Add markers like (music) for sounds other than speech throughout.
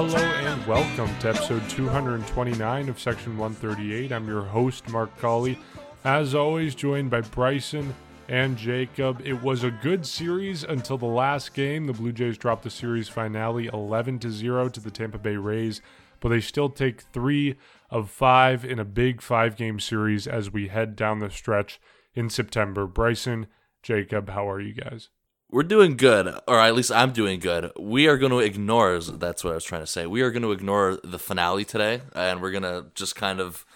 Hello and welcome to episode 229 of Section 138. I'm your host, Mark Colley. As always, joined by Bryson and Jacob. It was a good series until the last game. The Blue Jays dropped the series finale 11 to 0 to the Tampa Bay Rays, but they still take three of five in a big five game series as we head down the stretch in September. Bryson, Jacob, how are you guys? We're doing good, or at least I'm doing good. We are going to ignore, that's what I was trying to say. We are going to ignore the finale today, and we're going to just kind of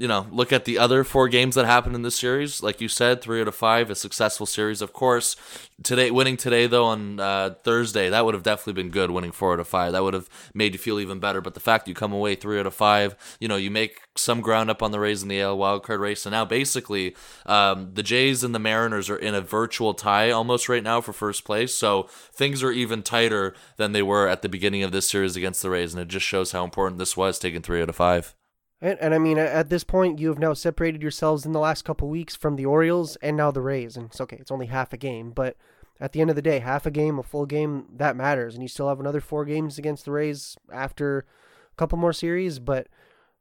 you know, look at the other four games that happened in this series. Like you said, three out of five, a successful series. Of course, today winning today though on uh, Thursday, that would have definitely been good. Winning four out of five, that would have made you feel even better. But the fact you come away three out of five, you know, you make some ground up on the Rays in the AL wildcard race, and now basically um, the Jays and the Mariners are in a virtual tie almost right now for first place. So things are even tighter than they were at the beginning of this series against the Rays, and it just shows how important this was taking three out of five. And, and I mean, at this point, you have now separated yourselves in the last couple weeks from the Orioles and now the Rays. And it's okay, it's only half a game, but at the end of the day, half a game, a full game, that matters. And you still have another four games against the Rays after a couple more series, but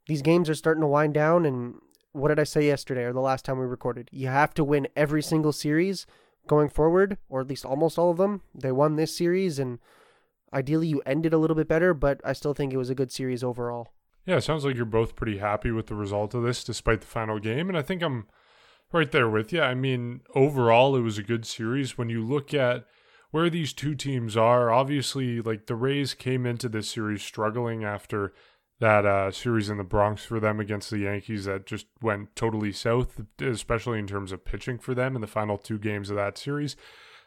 these games are starting to wind down. And what did I say yesterday or the last time we recorded? You have to win every single series going forward, or at least almost all of them. They won this series, and ideally you ended a little bit better, but I still think it was a good series overall. Yeah, it sounds like you're both pretty happy with the result of this despite the final game. And I think I'm right there with you. I mean, overall, it was a good series. When you look at where these two teams are, obviously, like the Rays came into this series struggling after that uh, series in the Bronx for them against the Yankees that just went totally south, especially in terms of pitching for them in the final two games of that series.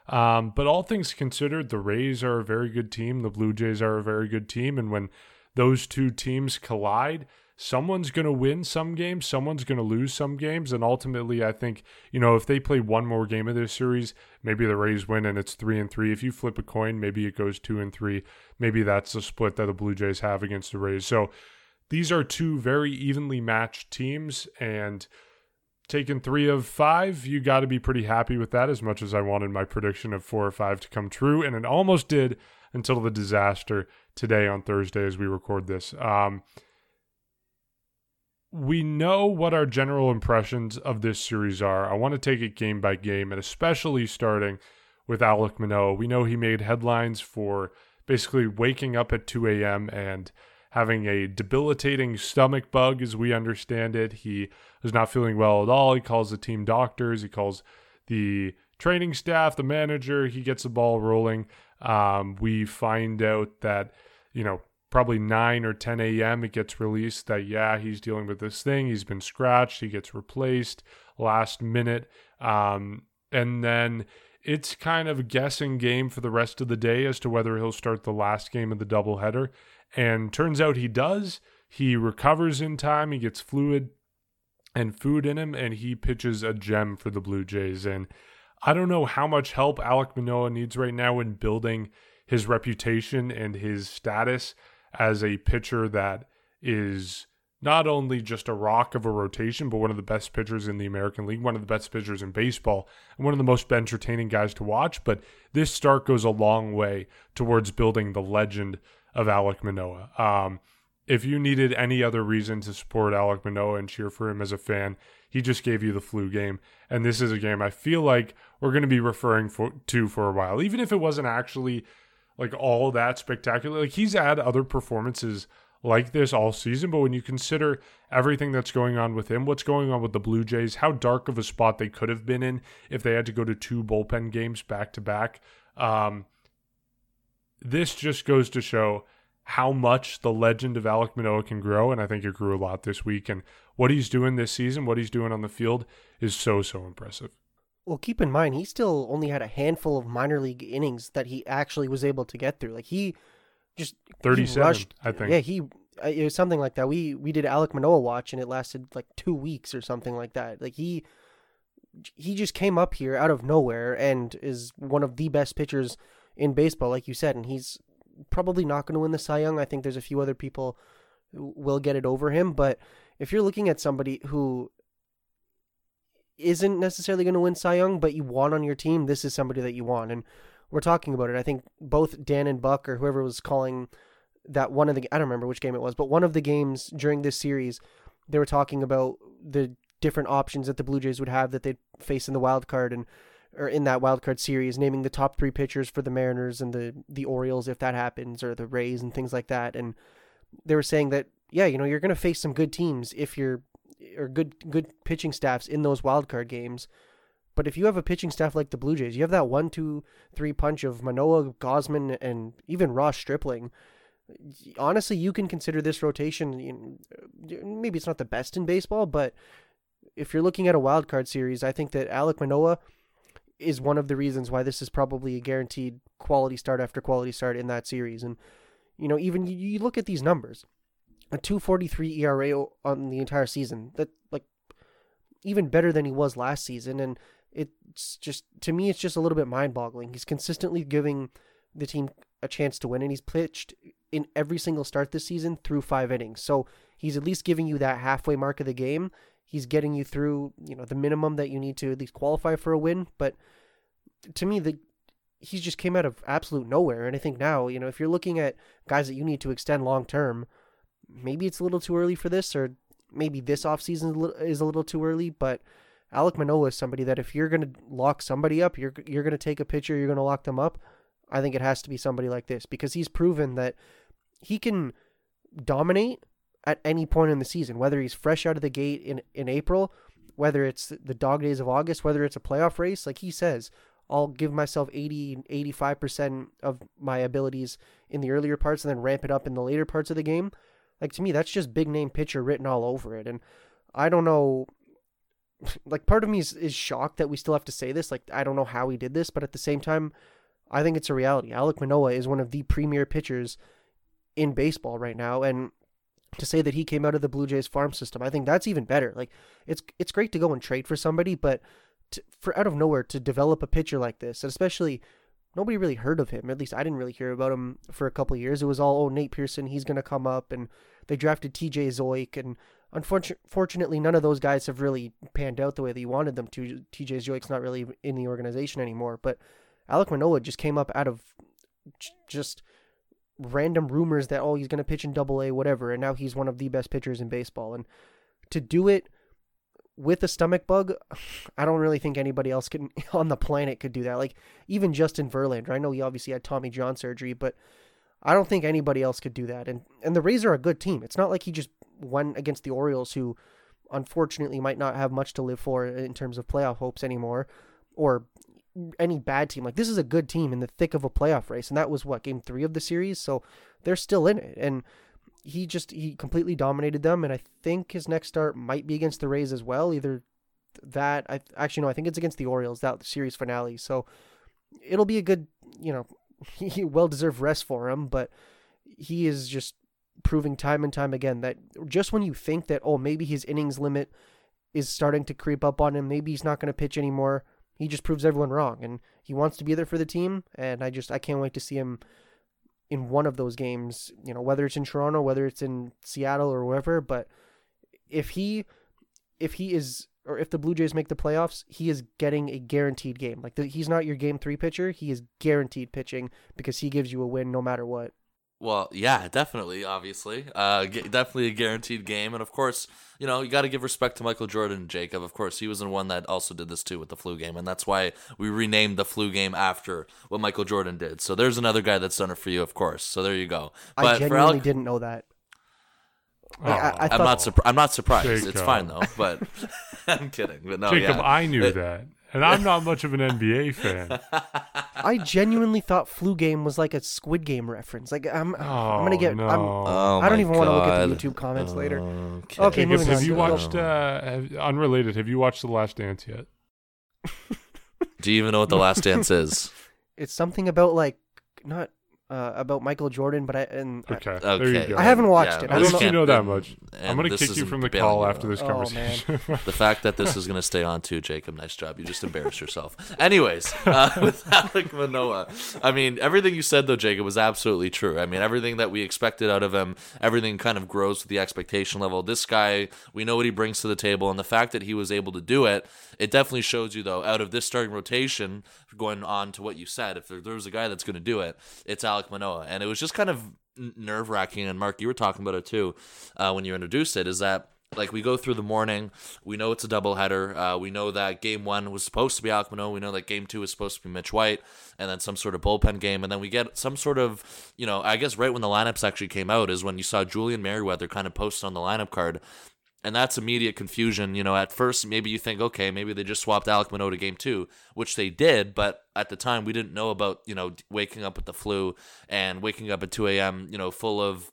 Um, but all things considered, the Rays are a very good team. The Blue Jays are a very good team. And when those two teams collide, someone's going to win some games, someone's going to lose some games. And ultimately, I think, you know, if they play one more game of this series, maybe the Rays win and it's three and three. If you flip a coin, maybe it goes two and three. Maybe that's the split that the Blue Jays have against the Rays. So these are two very evenly matched teams. And taking three of five, you got to be pretty happy with that as much as I wanted my prediction of four or five to come true. And it almost did until the disaster today on Thursday as we record this. Um, we know what our general impressions of this series are. I want to take it game by game, and especially starting with Alek Manoah. We know he made headlines for basically waking up at 2 a.m. and having a debilitating stomach bug, as we understand it. He is not feeling well at all. He calls the team doctors, he calls the training staff, the manager. He gets the ball rolling. Um, we find out that, you know, probably 9 or 10 a.m. it gets released that, yeah, he's dealing with this thing. He's been scratched. He gets replaced last minute. Um, and then it's kind of a guessing game for the rest of the day as to whether he'll start the last game of the doubleheader. And turns out he does. He recovers in time. He gets fluid and food in him, and he pitches a gem for the Blue Jays. And I don't know how much help Alek Manoah needs right now in building his reputation and his status as a pitcher that is not only just a rock of a rotation, but one of the best pitchers in the American League, one of the best pitchers in baseball, and one of the most entertaining guys to watch. But this start goes a long way towards building the legend of Alek Manoah. Um, if you needed any other reason to support Alek Manoah and cheer for him as a fan, he just gave you the flu game. And this is a game I feel like we're going to be referring for, to for a while, even if it wasn't actually like all that spectacular. Like he's had other performances like this all season, but when you consider everything that's going on with him, what's going on with the Blue Jays, how dark of a spot they could have been in if they had to go to two bullpen games back to back, um, this just goes to show how much the legend of Alek Manoah can grow, and I think it grew a lot this week. And what he's doing this season, what he's doing on the field, is so so impressive. Well, keep in mind he still only had a handful of minor league innings that he actually was able to get through. Like he just thirty-seven, rushed, I think. Yeah, he uh, it was something like that. We we did Alek Manoah watch, and it lasted like two weeks or something like that. Like he he just came up here out of nowhere and is one of the best pitchers in baseball, like you said, and he's probably not going to win the Cy Young. I think there's a few other people who will get it over him, but if you're looking at somebody who isn't necessarily going to win Cy Young, but you want on your team, this is somebody that you want. And we're talking about it. I think both Dan and Buck or whoever was calling that one of the I don't remember which game it was, but one of the games during this series, they were talking about the different options that the Blue Jays would have that they'd face in the wild card and or in that wild card series, naming the top three pitchers for the Mariners and the the Orioles if that happens, or the Rays and things like that. And they were saying that yeah, you know, you're going to face some good teams if you're or good good pitching staffs in those wild card games. But if you have a pitching staff like the Blue Jays, you have that one, two, three punch of Manoah, Gausman, and even Ross Stripling. Honestly, you can consider this rotation. Maybe it's not the best in baseball, but if you're looking at a wild card series, I think that Alek Manoah is one of the reasons why this is probably a guaranteed quality start after quality start in that series. And you know, even you look at these numbers, a 2.43 ERA on the entire season. That like even better than he was last season, and it's just to me, it's just a little bit mind-boggling. He's consistently giving the team a chance to win, and he's pitched in every single start this season through five innings. So he's at least giving you that halfway mark of the game. He's getting you through, you know, the minimum that you need to at least qualify for a win. But to me, the he's just came out of absolute nowhere. And I think now, you know, if you're looking at guys that you need to extend long term, maybe it's a little too early for this, or maybe this offseason is a little too early. But Alek Manoah is somebody that if you're going to lock somebody up, you're you're going to take a pitcher, you're going to lock them up. I think it has to be somebody like this because he's proven that he can dominate at any point in the season, whether he's fresh out of the gate in, in April, whether it's the dog days of August, whether it's a playoff race. Like he says, I'll give myself 80, 85% of my abilities in the earlier parts and then ramp it up in the later parts of the game. Like to me, that's just big name pitcher written all over it. And I don't know, (laughs) like part of me is, is shocked that we still have to say this. Like I don't know how he did this, but at the same time, I think it's a reality. Alek Manoah is one of the premier pitchers in baseball right now. And to say that he came out of the Blue Jays farm system, I think that's even better. Like it's it's great to go and trade for somebody, but to, for out of nowhere to develop a pitcher like this, and especially nobody really heard of him. At least I didn't really hear about him for a couple years. It was all, oh, Nate Pearson, he's going to come up, and they drafted T.J. Zeuch, and unfortunately, none of those guys have really panned out the way that you wanted them to. T.J. Zeuch's not really in the organization anymore, but Alek Manoah just came up out of just random rumors that oh he's going to pitch in Double A, whatever, and now he's one of the best pitchers in baseball, and to do it with a stomach bug, (sighs) I don't really think anybody else can (laughs) on the planet could do that. Like even Justin Verlander, I know he obviously had Tommy John surgery, but I don't think anybody else could do that. And and the Rays are a good team. It's not like he just won against the Orioles, who unfortunately might not have much to live for in terms of playoff hopes anymore, or any bad team. Like this is a good team in the thick of a playoff race, and that was what game three of the series. So they're still in it, and he just he completely dominated them, and I think his next start might be against the Rays as well. Either that, I actually no, I think it's against the Orioles that series finale. So it'll be a good, you know, (laughs) well deserved rest for him. But he is just proving time and time again that just when you think that oh maybe his innings limit is starting to creep up on him, maybe he's not going to pitch anymore. He just proves everyone wrong, and he wants to be there for the team. And I just I can't wait to see him in one of those games, you know, whether it's in Toronto, whether it's in Seattle or wherever, but if he if he is or if the Blue Jays make the playoffs, he is getting a guaranteed game. Like the, he's not your game 3 pitcher, he is guaranteed pitching because he gives you a win no matter what. Well, yeah, definitely, obviously. Uh, definitely a guaranteed game. And of course, you know, you got to give respect to Michael Jordan and Jacob. Of course, he was the one that also did this too with the flu game. And that's why we renamed the flu game after what Michael Jordan did. So there's another guy that's done it for you, of course. So there you go. But I genuinely didn't know that. Like, I, am not. Surpri- I'm not surprised. Jacob. It's fine though. But (laughs) I'm kidding. But no, Jacob, yeah. I knew it, that. And I'm not much of an NBA fan. (laughs) I genuinely thought Flu Game was like a Squid Game reference. Like I'm, oh, I'm gonna get. No. I'm, oh I don't even God. want to look at the YouTube comments later. Okay, okay moving have on. you watched? Uh, have, unrelated. Have you watched The Last Dance yet? Do you even know what the Last Dance is? (laughs) It's something about like not uh, about Michael Jordan, but I and I- Okay. There Okay. you go. I haven't watched Yeah, it. I don't you know. know that much. I'm gonna kick you from the call after out. this Oh, conversation. (laughs) The fact that this is going to stay on too, Jacob. Nice job. You just embarrassed yourself. Anyways, uh, (laughs) with Alek Manoah, I mean, everything you said though, Jacob, was absolutely true. I mean, everything that we expected out of him, everything kind of grows with the expectation level. This guy, we know what he brings to the table, and the fact that he was able to do it, it definitely shows you though, out of this starting rotation, going on to what you said, if there, there was a guy that's going to do it, it's Alek Manoah, and it was just kind of nerve wracking, and Mark, you were talking about it too uh, when you introduced it, is that like we go through the morning. We know it's a doubleheader. Uh, we know that game one was supposed to be Alek Manoah. We know that game two was supposed to be Mitch White, and then some sort of bullpen game. And then we get some sort of, you know, I guess right when the lineups actually came out is when you saw Julian Merryweather kind of post on the lineup card. And that's immediate confusion. You know, at first, maybe you think, okay, maybe they just swapped Alek Manoah to game two, which they did. But at the time, we didn't know about, you know, waking up with the flu and waking up at 2 a.m., you know, full of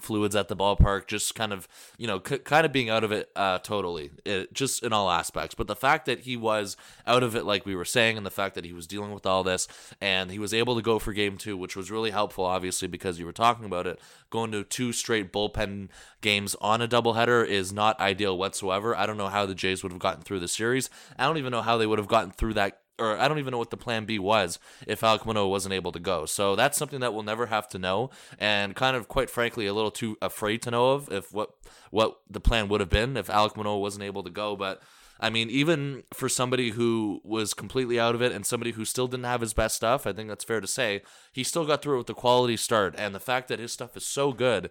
fluids at the ballpark, just kind of, you know, c- kind of being out of it uh, totally, it, just in all aspects. But the fact that he was out of it, like we were saying, and the fact that he was dealing with all this and he was able to go for game two, which was really helpful, obviously, because you were talking about it, going to two straight bullpen games on a doubleheader is not ideal whatsoever. I don't know how the Jays would have gotten through the series. I don't even know how they would have gotten through that or I don't even know what the plan B was if Alek Manoah wasn't able to go. So that's something that we'll never have to know, and kind of, quite frankly, a little too afraid to know of if what what the plan would have been if Alek Manoah wasn't able to go. But I mean, even for somebody who was completely out of it and somebody who still didn't have his best stuff, I think that's fair to say, he still got through it with a quality start. And the fact that his stuff is so good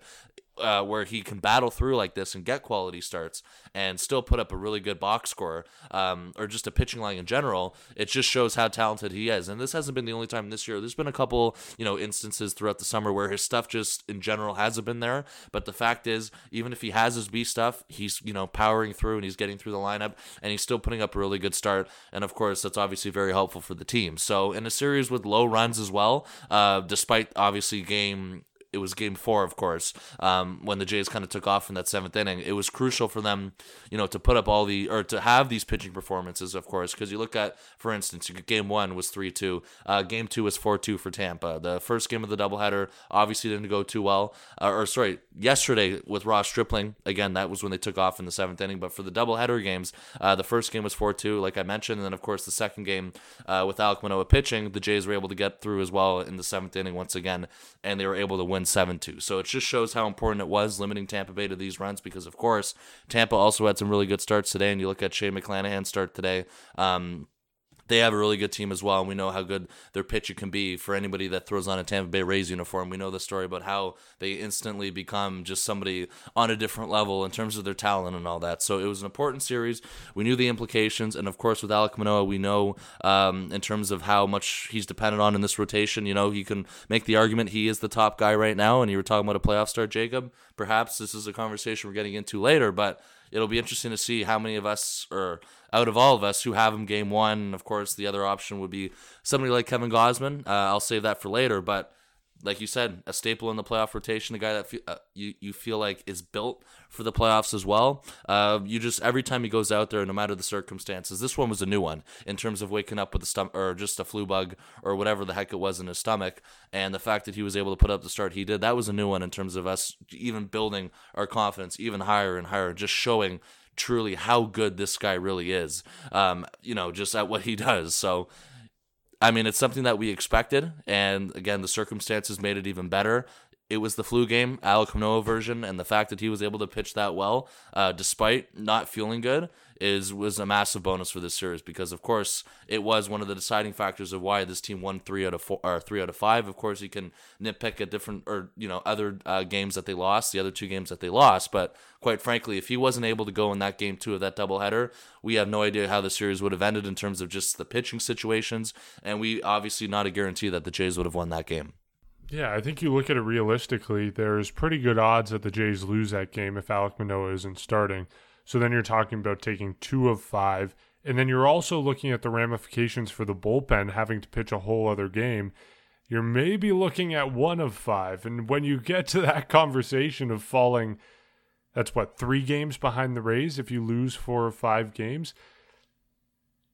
uh, where he can battle through like this and get quality starts and still put up a really good box score um, or just a pitching line in general, it just shows how talented he is. And this hasn't been the only time this year. There's been a couple, you know, instances throughout the summer where his stuff just in general hasn't been there. But the fact is, even if he has his B stuff, he's, you know, powering through and he's getting through the lineup and he's still putting up a really good start. And of course, that's obviously very helpful for the team. So in a series with low runs as well, uh, despite obviously game it was game four, of course, um, when the Jays kind of took off in that seventh inning. It was crucial for them, you know, to put up all the or to have these pitching performances, of course, because you look at, for instance, game one was three two, uh, game two was four two for Tampa. The first game of the doubleheader obviously didn't go too well, uh, or sorry, yesterday with Ross Stripling again, that was when they took off in the seventh inning. But for the doubleheader games, uh, the first game was four two, like I mentioned, and then of course the second game uh, with Alek Manoah pitching, the Jays were able to get through as well in the seventh inning once again, and they were able to win win 7 2. So it just shows how important it was limiting Tampa Bay to these runs because, of course, Tampa also had some really good starts today. And you look at Shane McClanahan start today. Um, they have a really good team as well, and we know how good their pitcher can be. For anybody that throws on a Tampa Bay Rays uniform, we know the story about how they instantly become just somebody on a different level in terms of their talent and all that. So it was an important series. We knew the implications, and of course, with Alek Manoah, we know um, in terms of how much he's dependent on in this rotation. You know, he can make the argument he is the top guy right now, and you were talking about a playoff start, Jacob. Perhaps this is a conversation we're getting into later, but it'll be interesting to see how many of us, or out of all of us, who have him game one. Of course, the other option would be somebody like Kevin Gausman. Uh, I'll save that for later, but like you said, a staple in the playoff rotation, a guy that fe- uh, you you feel like is built for the playoffs as well. Uh, you just every time he goes out there, no matter the circumstances, this one was a new one in terms of waking up with a stomach or just a flu bug or whatever the heck it was in his stomach, and the fact that he was able to put up the start he did, that was a new one in terms of us even building our confidence even higher and higher, just showing truly how good this guy really is. Um, you know, just at what he (laughs) does. So I mean, it's something that we expected, and again, the circumstances made it even better. It was the flu game, Alek Manoah version, and the fact that he was able to pitch that well, uh, despite not feeling good, is was a massive bonus for this series because of course it was one of the deciding factors of why this team won three out of four or three out of five. Of course, you can nitpick at different or you know other uh, games that they lost, the other two games that they lost, but quite frankly, if he wasn't able to go in that game two of that doubleheader, we have no idea how the series would have ended in terms of just the pitching situations, and we obviously not a guarantee that the Jays would have won that game. Yeah, I think you look at it realistically, there's pretty good odds that the Jays lose that game if Alek Manoah isn't starting. So then you're talking about taking two of five. And then you're also looking at the ramifications for the bullpen having to pitch a whole other game. You're maybe looking at one of five. And when you get to that (laughs) conversation of falling, that's what, three games behind the Rays if you lose four or five games,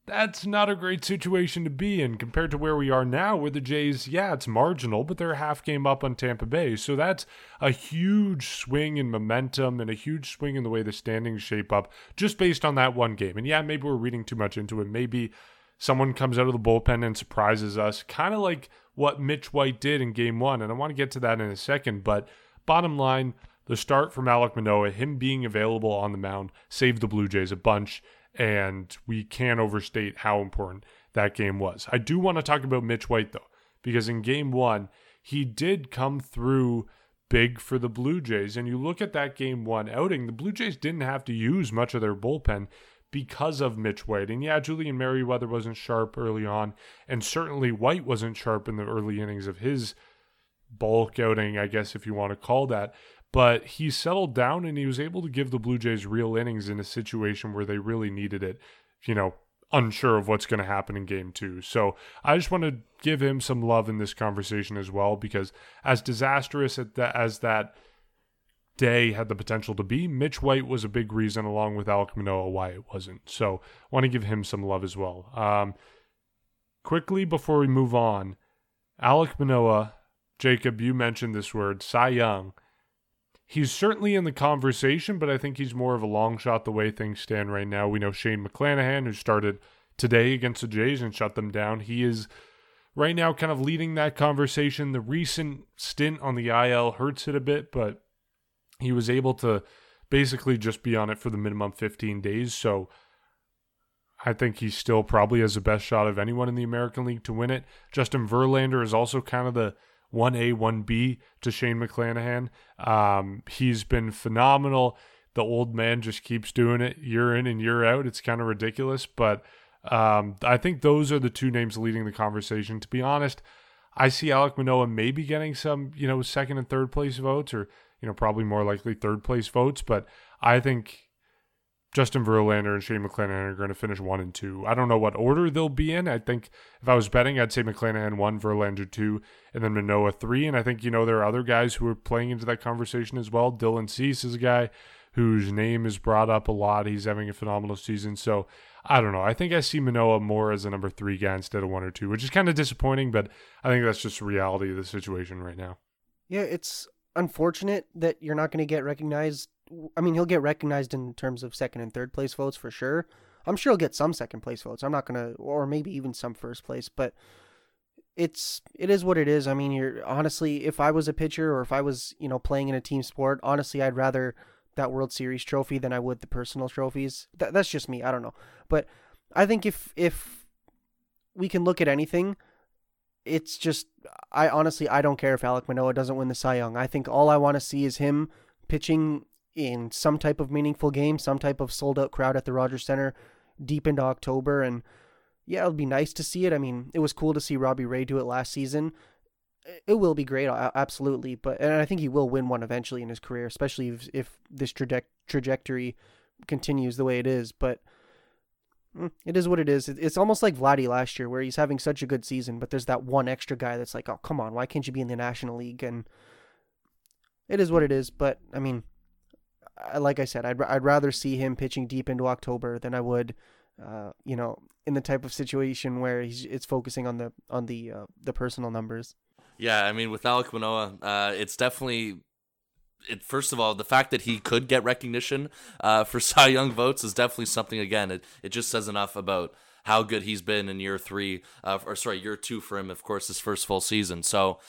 that's not a great situation to be in compared to where we are now, where the Jays, yeah, it's marginal, but they're a half game up on Tampa Bay. So that's a huge swing in momentum and a huge swing in the way the standings shape up just based on that one game. And yeah, maybe we're reading too much into it. Maybe someone comes out of the bullpen and surprises us, kind of like what Mitch White did in game one. And I want to get to that in a second. But bottom line, the start from Alek Manoah, him being available on the mound, saved the Blue Jays a bunch and we can't overstate how important that game was. I do want to talk about Mitch White though, because in game one, he did come through big for the Blue Jays. And you look at that game one outing, the Blue Jays didn't have to use much of their bullpen because of Mitch White. And yeah, Julian Merryweather wasn't sharp early on, and certainly White wasn't sharp in the early innings of his bulk outing, I guess, if you want to call that. But he settled down and he was able to give the Blue Jays real innings in a situation where they really needed it. You know, unsure of what's going to happen in game two. So I just want to give him some love in this conversation as well, because as disastrous as that day had the potential to be, Mitch White was a big reason, along with Alek Manoah, why it wasn't. So I want to give him some love as well. Um, quickly before we move on, Alek Manoah, Jacob, you mentioned this word, Cy Young. He's certainly in the conversation, but I think he's more of a long shot the way things stand right now. We know Shane McClanahan, who started today against the Jays and shut them down. He is right now kind of leading that conversation. The recent stint on the IL hurts it a bit, but he was able to basically just be on it for the minimum 15 days. So I think he still probably has the best shot of anyone in the American League to win it. Justin Verlander is also kind of the 1A, 1B to Shane McClanahan. Um, he's been phenomenal. The old man just keeps doing it year in and year out. It's kind of ridiculous, but um, I think those are the two names leading the conversation. To be honest, I see Alek Manoah maybe getting some, you know, second and third place votes, or you know, probably more likely third place votes. But I think Justin Verlander and Shane McClanahan are going to finish one and two. I don't know what order they'll be in. I think if I was betting, I'd say McClanahan one, Verlander two, and then Manoah three. And I think you know there are other guys who are playing into that conversation as well. Dylan Cease is a guy whose name is brought up a lot. He's having a phenomenal season. So I don't know. I think I see Manoah more as a number three guy instead of one or two, which is kind of disappointing. But I think that's just reality of the situation right now. Yeah, it's unfortunate that you're not going to get recognized I mean, he'll get recognized in terms of second and third place votes for sure. I'm sure he'll get some second place votes. I'm not gonna, or maybe even some first place, but it's it is what it is. I mean, you're honestly, if I was a pitcher or if I was, you know, playing in a team sport, honestly, I'd rather that World Series trophy than I would the personal trophies. That, that's just me. I don't know, but I think if if we can look at anything, it's just I honestly I don't care if Alek Manoah doesn't win the Cy Young. I think all I want to see is him pitching in some type of meaningful game, some type of sold out crowd at the Rogers Center deep into October. And yeah, it'll be nice to see it. I mean, it was cool to see Robbie Ray do it last season. It will be great, absolutely. But and I think he will win one eventually in his career, especially if, if this traje- trajectory continues the way it is. But mm, it is what it is. It's almost like Vladdy last year, where he's having such a good season, but there's that one extra guy that's like, oh, come on, why can't you be in the National League? And it is what it is. But I mean, like I said, I'd I'd rather see him pitching deep into October than I would, uh, you know, in the type of situation where he's it's focusing on the on the uh, the personal numbers. Yeah, I mean, with Alek Manoah, uh, it's definitely. It, first of all, the fact that he could get recognition uh, for (laughs) Cy Young votes is definitely something. Again, it, it just says enough about how good he's been in year three, uh, or sorry, year two for him. Of course, his first full season. So,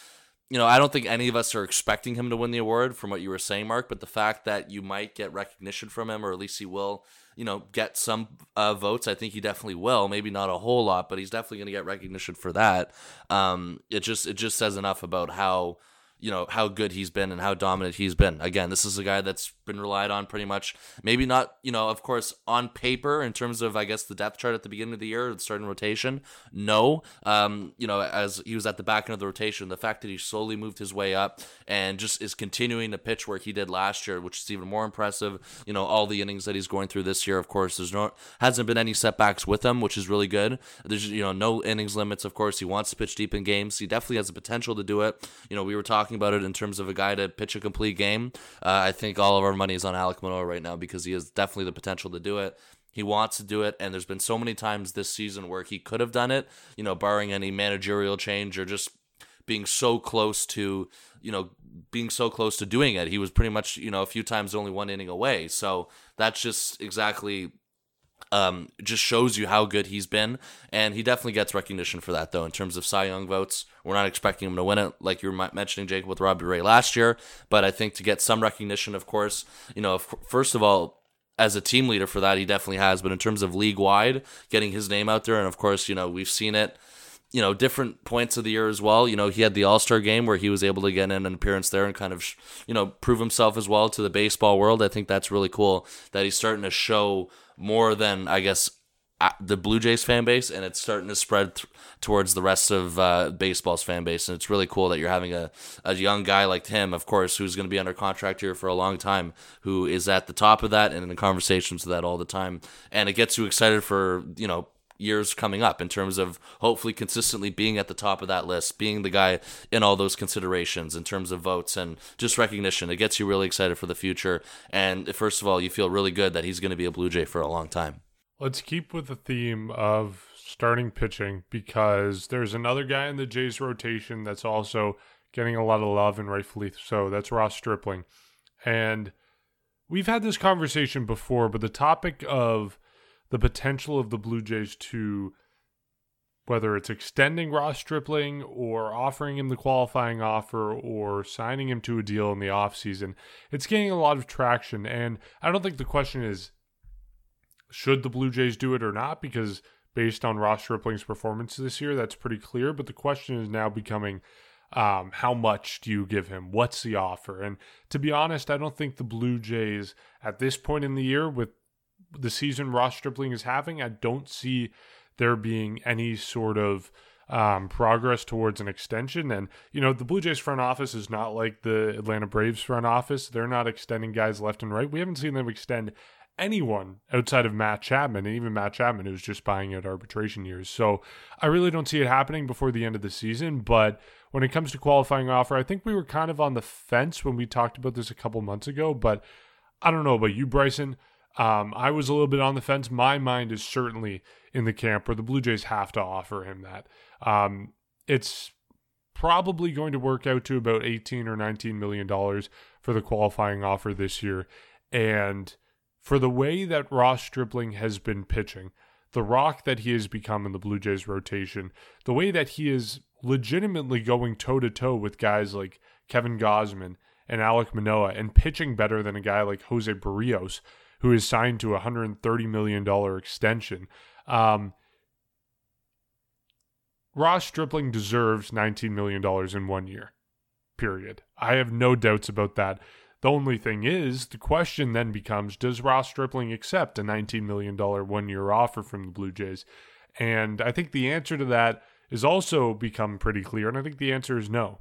you know, I don't think any of us are expecting him to win the award from what you were saying, Mark, but the fact that you might get recognition from him, or at least he will, you know, get some uh, votes, I think he definitely will. Maybe not a whole lot, but he's definitely going to get recognition for that. Um, it just it just says enough about how you know how good he's been and how dominant he's been. Again, this is a guy that's been relied on pretty much. Maybe not, you know, of course, on paper in terms of I guess the depth chart at the beginning of the year, the starting rotation. No, um, you know, as he was at the back end of the rotation, the fact that he slowly moved his way up and just is continuing to pitch where he did last year, which is even more impressive. You know, all the innings that he's going through this year. Of course, there's no hasn't been any setbacks with him, which is really good. There's you know no innings limits. Of course, he wants to pitch deep in games. He definitely has the potential to do it. You know, we were talking about it in terms of a guy to pitch a complete game. Uh, I think all of our money is on Alek Manoah right now because he has definitely the potential to do it. He wants to do it, and there's been so many times this season where he could have done it, you know, barring any managerial change or just being so close to, you know, being so close to doing it. He was pretty much, you know, a few times only one inning away. So that's just exactly um, just shows you how good he's been, and he definitely gets recognition for that. Though in terms of Cy Young votes, we're not expecting him to win it, like you were mentioning, Jacob, with Robbie Ray last year. But I think to get some recognition, of course, you know, first of all, as a team leader for that, he definitely has. But in terms of league wide, getting his name out there, and of course, you know, we've seen it you know, different points of the year as well. You know, he had the All Star game where he was able to get in an appearance there and kind of, you know, prove himself as well to the baseball world. I think that's really cool that he's starting to show more than, I guess, the Blue Jays fan base, and it's starting to spread th- towards the rest of uh, baseball's fan base. And it's really cool that you're having a, a young guy like him, of course, who's going to be under contract here for a long time, who is at the top of that and in conversations with that all the time. And it gets you excited for, you know, years coming up in terms of hopefully consistently being at the top of that list, being the guy in all those considerations in terms of votes and just recognition. It gets you really excited for the future. And first of all, you feel really good that he's going to be a Blue Jay for a long time. Let's keep with the theme of starting pitching because there's another guy in the Jays rotation that's also getting a lot of love and rightfully so. That's Ross Stripling. And we've had this conversation before, but the topic of the potential of the Blue Jays to whether it's extending Ross Stripling or offering him the qualifying offer or signing him to a deal in the offseason, it's gaining a lot of traction. And I don't think the question is should the Blue Jays do it or not, because based on Ross Stripling's performance this year, that's pretty clear. But the question is now becoming um, how much do you give him? What's the offer? And to be honest, I don't think the Blue Jays at this point in the year, with the season Ross Stripling is having, I don't see there being any sort of um, progress towards an extension. And, you know, the Blue Jays front office is not like the Atlanta Braves front office. They're not extending guys left and right. We haven't seen them extend anyone outside of Matt Chapman, and even Matt Chapman, who's just buying out arbitration years. So I really don't see it happening before the end of the season. But when it comes to qualifying offer, I think we were kind of on the fence when we talked about this a couple months ago. But I don't know about you, Bryson. Um, I was a little bit on the fence. My mind is certainly in the camp where the Blue Jays have to offer him that. Um, it's probably going to work out to about 18 or 19 million dollars for the qualifying offer this year. And for the way that Ross Stripling has been pitching, the rock that he has become in the Blue Jays rotation, the way that he is legitimately going toe to toe with guys like Kevin Gausman and Alek Manoah and pitching better than a guy like Jose Berrios, who is signed to a $130 million extension. Um, Ross Stripling deserves $19 million in one year, period. I have no doubts about that. The only thing is, the question then becomes Does Ross Stripling accept a $19 million one year offer from the Blue Jays? And I think the answer to that is also become pretty clear. And I think the answer is no.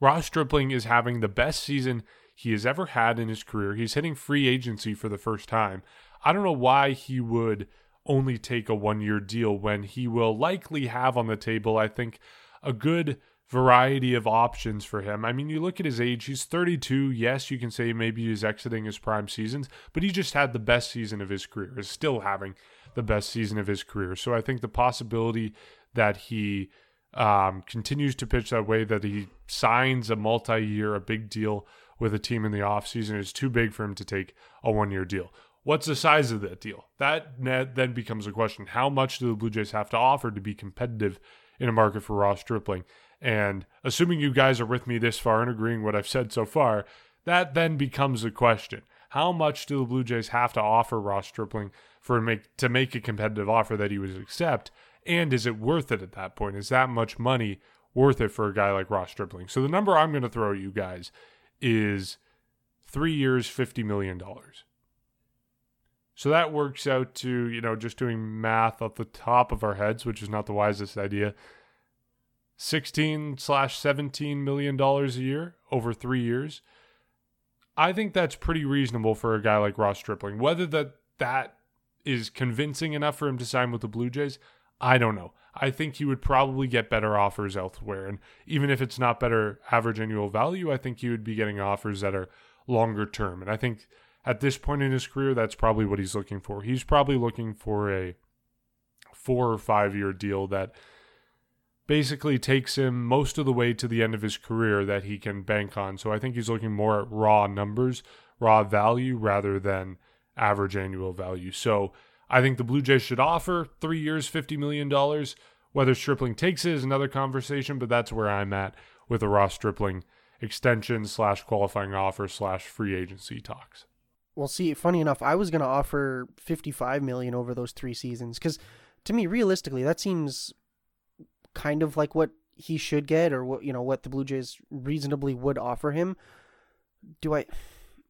Ross Stripling is having the best season he has ever had in his career. He's hitting free agency for the first time. I don't know why he would only take a one year deal when he will likely have on the table, I think, a good variety of options for him. I mean, you look at his age, he's 32. Yes, you can say maybe he's exiting his prime seasons, but he just had the best season of his career, is still having the best season of his career. So I think the possibility that he um, continues to pitch that way, that he signs a multi year, a big deal with a team in the offseason is too big for him to take a one year deal. What's the size of that deal? That then becomes a question. How much do the Blue Jays have to offer to be competitive in a market for Ross Stripling? And assuming you guys are with me this far and agreeing what I've said so far, that then becomes a question. How much do the Blue Jays have to offer Ross Stripling for make to make a competitive offer that he would accept? And is it worth it at that point? Is that much money worth it for a guy like Ross Stripling? So the number I'm going to throw at you guys is three years, $50 million. So that works out to, you know, just doing math off the top of our heads, which is not the wisest idea, 16 slash 17 million dollars a year over three years. I think that's pretty reasonable for a guy like Ross Stripling. Whether that that is convincing enough for him to sign with the Blue Jays, I don't know. I think he would probably get better offers elsewhere. And even if it's not better average annual value, I think he would be getting offers that are longer term. And I think at this point in his career, that's probably what he's looking for. He's probably looking for a four or five year deal that basically takes him most of the way to the end of his career that he can bank on. So I think he's looking more at raw numbers, raw value, rather than average annual value. So I think the Blue Jays should offer three years, $50 million. Whether Stripling takes it is another conversation, but that's where I'm at with the Ross Stripling extension slash qualifying offer slash free agency talks. Well, see, funny enough, I was going to offer 55 million over those three seasons because to me, realistically, that seems kind of like what he should get or what you know what the Blue Jays reasonably would offer him. Do I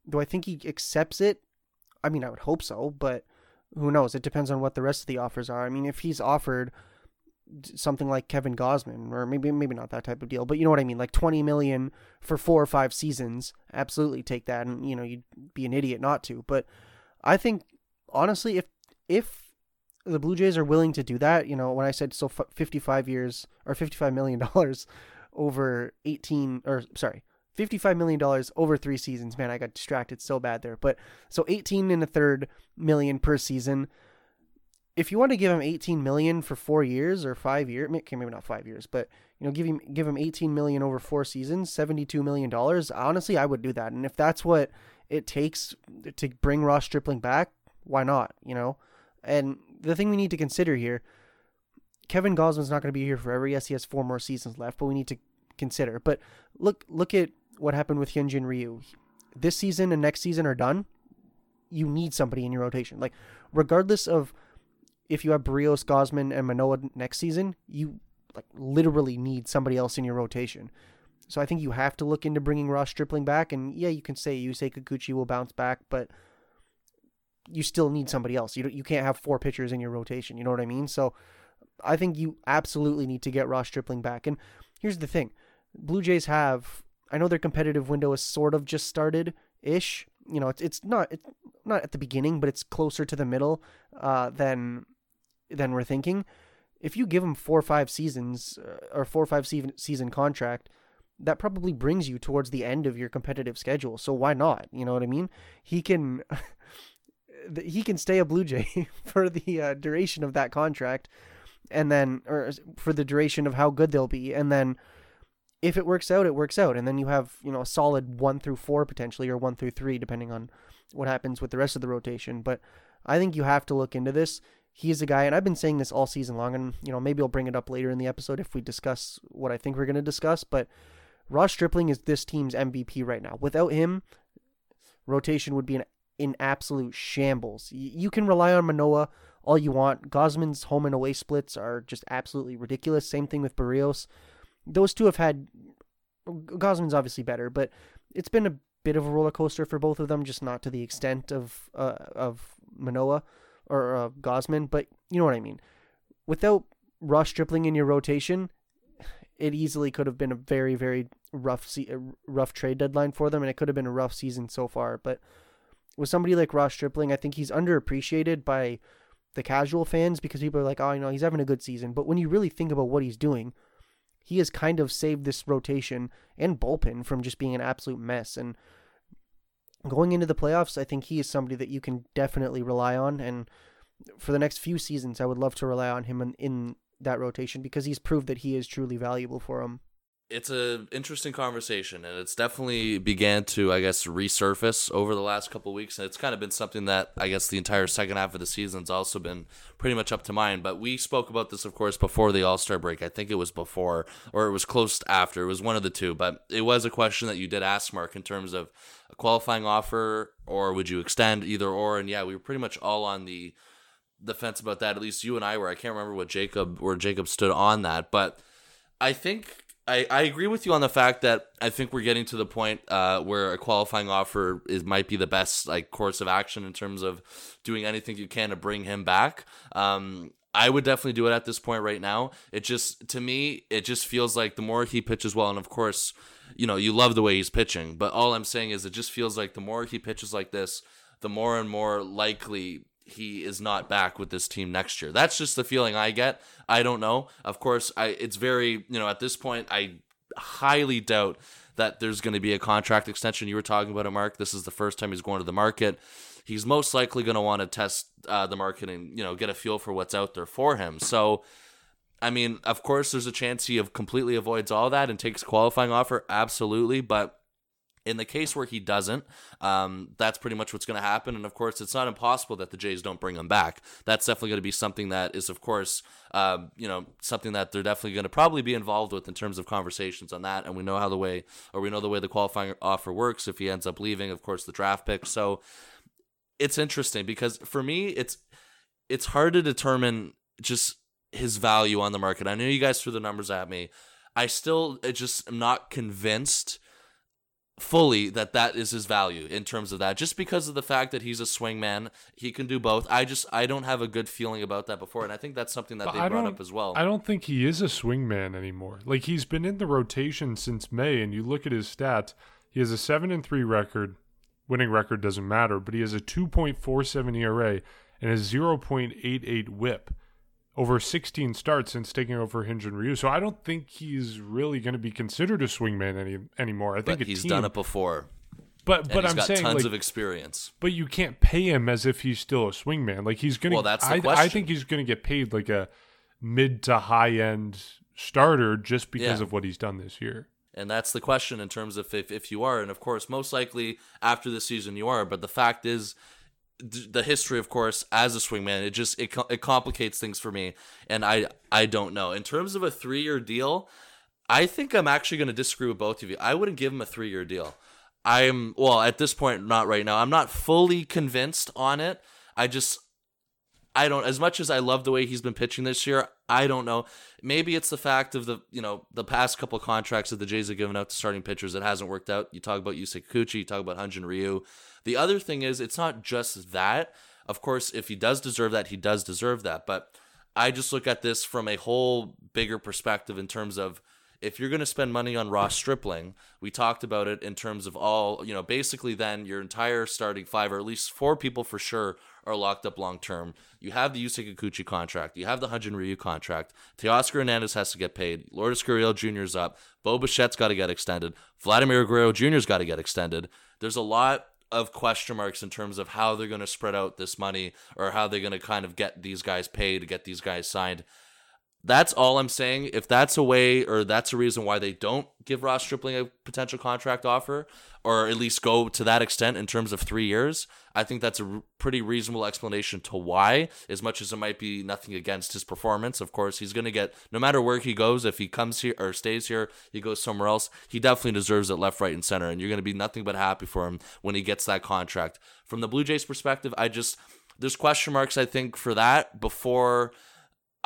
do I think he accepts it? I mean, I would hope so, but who knows? It depends on what the rest of the offers are. I mean, if he's offered something like Kevin Gausman, or maybe maybe not that type of deal, but you know what I mean, like twenty million for four or five seasons, absolutely take that, and you know you'd be an idiot not to. But I think honestly, if if the Blue Jays are willing to do that, you know, when I said so, fifty five years or fifty five million dollars (laughs) over eighteen, or sorry, $55 million over three seasons. Man, I got distracted so bad there. But so 18 and a third million per season. If you want to give him 18 million for four years or five years, okay, maybe not five years, but you know, give him give him 18 million over four seasons, 72 million dollars. Honestly, I would do that. And if that's what it takes to bring Ross Stripling back, why not? You know, and the thing we need to consider here, Kevin Gausman's not going to be here forever. Yes, he has four more seasons left, but we need to consider. But look, look at what happened with Hyunjin Ryu. This season and next season are done. You need somebody in your rotation. Like, regardless of if you have Berrios, Gausman, and Manoah next season, you like literally need somebody else in your rotation. So I think you have to look into bringing Ross Stripling back. And yeah, you can say Yusei Kikuchi will bounce back, but you still need somebody else. You you can't have four pitchers in your rotation. You know what I mean? So I think you absolutely need to get Ross Stripling back. And here's the thing: Blue Jays have I know their competitive window is sort of just started ish. You know, it's it's not it's not at the beginning, but it's closer to the middle uh, than than we're thinking. If you give him four or five seasons uh, or four or five season season contract, that probably brings you towards the end of your competitive schedule. So why not? You know what I mean? He can (laughs) he can stay a Blue Jay (laughs) for the uh, duration of that contract, and then or for the duration of how good they'll be, and then if it works out, it works out, and then you have you know a solid one through four potentially, or one through three, depending on what happens with the rest of the rotation. But I think you have to look into this. He's a guy, and I've been saying this all season long, and you know maybe I'll bring it up later in the episode if we discuss what I think we're going to discuss. But Ross Stripling is this team's MVP right now. Without him, rotation would be an in absolute shambles. You can rely on Manoah all you want. Gausman's home and away splits are just absolutely ridiculous. Same thing with Berrios those two have had. Gausman's obviously better, but it's been a bit of a roller coaster for both of them, just not to the extent of uh, of Manoah or uh, Gausman. But you know what I mean. Without Ross Stripling in your rotation, it easily could have been a very very rough se- rough trade deadline for them, and it could have been a rough season so far. But with somebody like Ross Stripling, I think he's underappreciated by the casual fans because people are like, oh, you know, he's having a good season. But when you really think about what he's doing, he has kind of saved this rotation and bullpen from just being an absolute mess. And going into the playoffs, I think he is somebody that you can definitely rely on. And for the next few seasons, I would love to rely on him in, in that rotation because he's proved that he is truly valuable for him it's an interesting conversation and it's definitely began to i guess resurface over the last couple weeks and it's kind of been something that i guess the entire second half of the season's also been pretty much up to mind but we spoke about this of course before the all-star break. I think it was before or it was close after. It was one of the two but it was a question that you did ask mark in terms of a qualifying offer or would you extend either or and yeah we were pretty much all on the the fence about that. At least you and i were. I can't remember what jacob where jacob stood on that but i think I, I agree with you on the fact that I think we're getting to the point uh, where a qualifying offer is might be the best like course of action in terms of doing anything you can to bring him back. Um, I would definitely do it at this point right now. It just to me, it just feels like the more he pitches well, and of course, you know, you love the way he's pitching. But all I'm saying is, it just feels like the more he pitches like this, the more and more likely he is not back with this team next year. That's just the feeling I get. I don't know. Of course, I it's very, you know, at this point I highly doubt that there's going to be a contract extension. You were talking about it, Mark. This is the first time he's going to the market. He's most likely going to want to test uh, the market and you know get a feel for what's out there for him. So, I mean, of course, there's a chance he completely avoids all that and takes qualifying offer. Absolutely, but in the case where he doesn't, um, that's pretty much what's going to happen. And of course, it's not impossible that the Jays don't bring him back. That's definitely going to be something that is, of course, um, you know, something that they're definitely going to probably be involved with in terms of conversations on that. And we know how the way, or we know the way the qualifying offer works. If he ends up leaving, of course, the draft pick. So it's interesting because for me, it's it's hard to determine just his value on the market. I know you guys threw the numbers at me. I still just am not convinced fully that that is his value in terms of that just because of the fact that he's a swingman he can do both i just i don't have a good feeling about that before and i think that's something that But they I brought up as well I don't think he is a swingman anymore. Like he's been in the rotation since May, and you look at his stats. He has a seven and three record. Winning record doesn't matter, but he has a two point four seven ERA and a zero point eight eight WHIP over sixteen starts since taking over Hyun-Jin Ryu. So I don't think he's really going to be considered a swingman any anymore. I think he's team, done it before But but he's I'm got saying tons like, of experience but you can't pay him as if he's still a swingman. Like he's gonna. Well, that's the I, I think he's gonna get paid like a mid to high end starter just because Yeah. of what he's done this year. And that's the question in terms of if, if you are. And of course, most likely after this season you are. But the fact is, the history, of course, as a swingman, it just it, it complicates things for me. And I I don't know. In terms of a three year deal, I think I'm actually going to disagree with both of you. I wouldn't give him a three year deal. I'm well at this point, not right now. I'm not fully convinced on it. I just I don't as much as I love the way he's been pitching this year, I don't know. Maybe it's the fact of the you know, the past couple contracts that the Jays have given out to starting pitchers that hasn't worked out. You talk about Yusei Kikuchi, you talk about Hyun-Jin Ryu. The other thing is it's not just that. Of course, if he does deserve that, he does deserve that. But I just look at this from a whole bigger perspective in terms of if you're going to spend money on Ross Stripling, we talked about it in terms of all, you know, basically then your entire starting five, or at least four people for sure, are locked up long term. You have the Yusei Kikuchi contract, you have the Hyun-Jin Ryu contract, Teoscar Hernandez has to get paid, Lourdes Gurriel is up, Bo Bichette's got to get extended, Vladimir Guerrero Jr.'s got to get extended. There's a lot of question marks in terms of how they're going to spread out this money or how they're going to kind of get these guys paid, get these guys signed. That's all I'm saying. If that's a way or that's a reason why they don't give Ross Stripling a potential contract offer, or at least go to that extent in terms of three years, I think that's a pretty reasonable explanation to why. As much as it might be nothing against his performance, of course, he's going to get no matter where he goes. If he comes here or stays here, he goes somewhere else. He definitely deserves it left, right, and center, and you're going to be nothing but happy for him when he gets that contract. From the Blue Jays' perspective, I just there's question marks I think for that before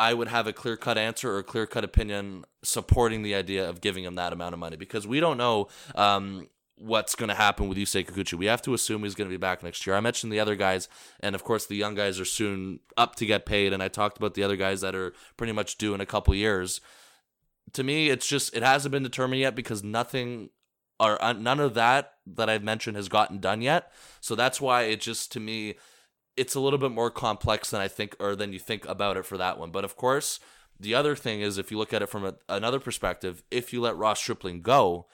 I would have a clear cut answer or a clear cut opinion supporting the idea of giving him that amount of money because we don't know um, what's going to happen with Yusei Kikuchi. We have to assume he's going to be back next year. I mentioned the other guys, and of course, the young guys are soon up to get paid. And I talked about the other guys that are pretty much due in a couple years. To me, it's just, it hasn't been determined yet because nothing or uh, none of that that I've mentioned has gotten done yet. So that's why it just, to me, it's a little bit more complex than I think or than you think about it for that one. But of course, the other thing is if you look at it from a, another perspective, if you let Ross Stripling go,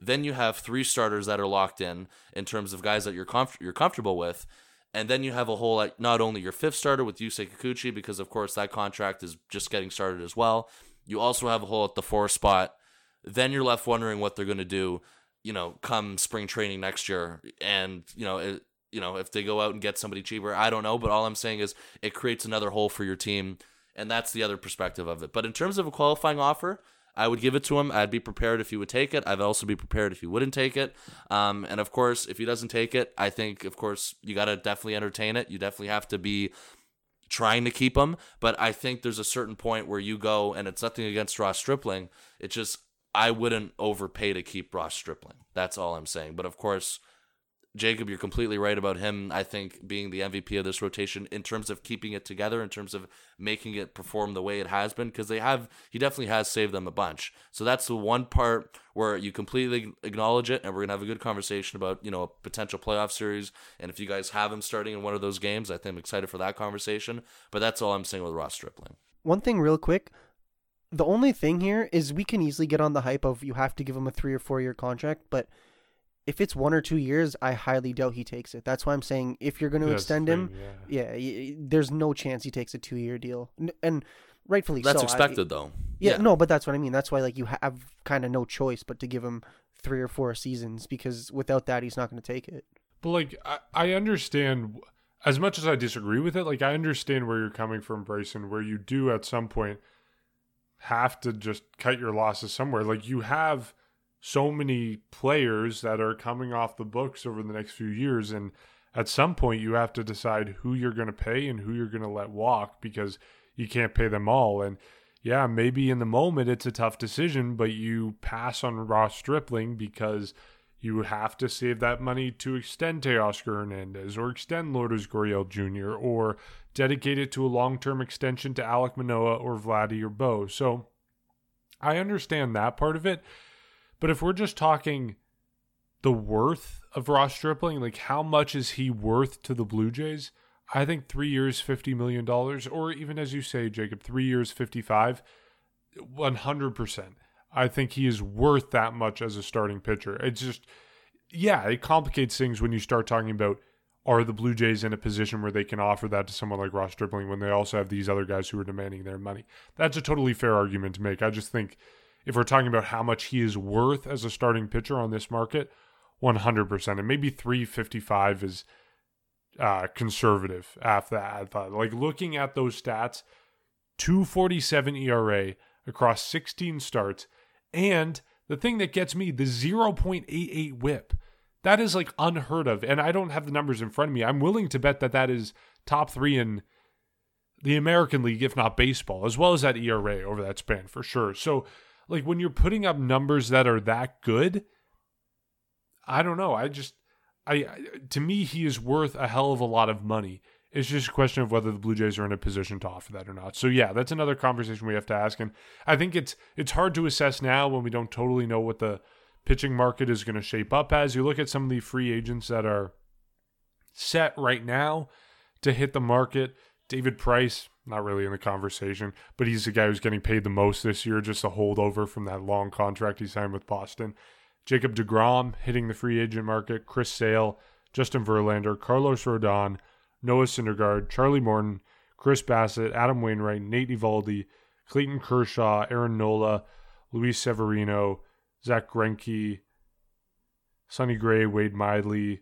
then you have three starters that are locked in in terms of guys that you're comf- you're comfortable with. And then you have a whole like not only your fifth starter with Yusei Kikuchi because of course that contract is just getting started as well. You also have a hole at the four spot. Then you're left wondering what they're going to do, you know, come spring training next year. And you know, it, you know, if they go out and get somebody cheaper, I don't know. But all I'm saying is it creates another hole for your team, and that's the other perspective of it. But in terms of a qualifying offer, I would give it to him. I'd be prepared if he would take it. I'd also be prepared if he wouldn't take it. Um, and of course, if he doesn't take it, I think, of course, you got to definitely entertain it. You definitely have to be trying to keep him. But I think there's a certain point where you go, and it's nothing against Ross Stripling. It's just, I wouldn't overpay to keep Ross Stripling. That's all I'm saying. But of course, Jacob, you're completely right about him. I think being the MVP of this rotation in terms of keeping it together, in terms of making it perform the way it has been, because they have, he definitely has saved them a bunch. So that's the one part where you completely acknowledge it, and we're gonna have a good conversation about you know a potential playoff series. And if you guys have him starting in one of those games, I think I'm excited for that conversation. But that's all I'm saying with Ross Stripling. One thing, real quick. The only thing here is we can easily get on the hype of you have to give him a three or four year contract, but if it's one or two years, I highly doubt he takes it. That's why I'm saying if you're going to That's the extend him, thing, yeah. yeah, y- y- there's no chance he takes a two year deal, and rightfully That's so. I- expected though. yeah, no, but that's what I mean. That's why like you have kind of no choice but to give him three or four seasons because without that, he's not going to take it. But like I, I understand as much as I disagree with it, like I understand where you're coming from, Bryson, where you do at some point have to just cut your losses somewhere. Like you have so many players that are coming off the books over the next few years and at some point you have to decide who you're going to pay and who you're going to let walk because you can't pay them all. And yeah, maybe in the moment it's a tough decision, but you pass on Ross Stripling because you have to save that money to extend Teoscar Hernandez or extend Lourdes Gurriel Jr. or dedicate it to a long term extension to Alek Manoah or Vladdy or Bo. So I understand that part of it. But if we're just talking the worth of Ross Stripling, like how much is he worth to the Blue Jays? I think three years, $50 million, or even as you say, Jacob, three years, 55, 100%. I think he is worth that much as a starting pitcher. It's just, yeah, it complicates things when you start talking about are the Blue Jays in a position where they can offer that to someone like Ross Stripling when they also have these other guys who are demanding their money? That's a totally fair argument to make. I just think if we're talking about how much he is worth as a starting pitcher on this market, 100%. And maybe 355 is uh, conservative after that. Like looking at those stats, 247 ERA across 16 starts. And the thing that gets me, the 0.88 whip. That is like unheard of. And I don't have the numbers in front of me. I'm willing to bet that that is top three in the American League, if not baseball, as well as that ERA over that span for sure. So, like, when you're putting up numbers that are that good, I don't know. I just, I, to me, he is worth a hell of a lot of money. It's just a question of whether the Blue Jays are in a position to offer that or not. So yeah, that's another conversation we have to ask. And I think it's it's hard to assess now when we don't totally know what the pitching market is going to shape up as. You look at some of the free agents that are set right now to hit the market. David Price, not really in the conversation, but he's the guy who's getting paid the most this year, just a holdover from that long contract he signed with Boston. Jacob DeGrom hitting the free agent market, Chris Sale, Justin Verlander, Carlos Rodon, Noah Syndergaard, Charlie Morton, Chris Bassitt, Adam Wainwright, Nate Eovaldi, Clayton Kershaw, Aaron Nola, Luis Severino, Zach Greinke, Sonny Gray, Wade Miley.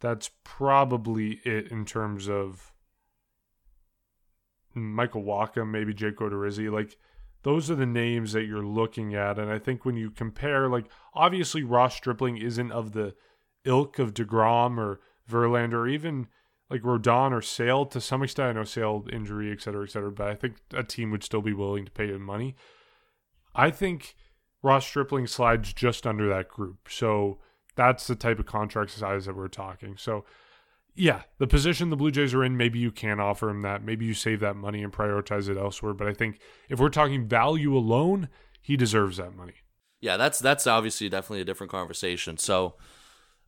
That's probably it in terms of Michael Wacha, maybe Jake Odorizzi. Like those are the names that you're looking at. And I think when you compare, like obviously Ross Stripling isn't of the ilk of DeGrom or Verlander or even like Rodon or Sale to some extent. I know Sale injury, et cetera, et cetera, but I think a team would still be willing to pay him money. I think Ross Stripling slides just under that group. So that's the type of contract size that we're talking. So yeah, the position the Blue Jays are in, maybe you can offer him that. Maybe you save that money and prioritize it elsewhere. But I think if we're talking value alone, he deserves that money. Yeah, that's that's obviously definitely a different conversation. So,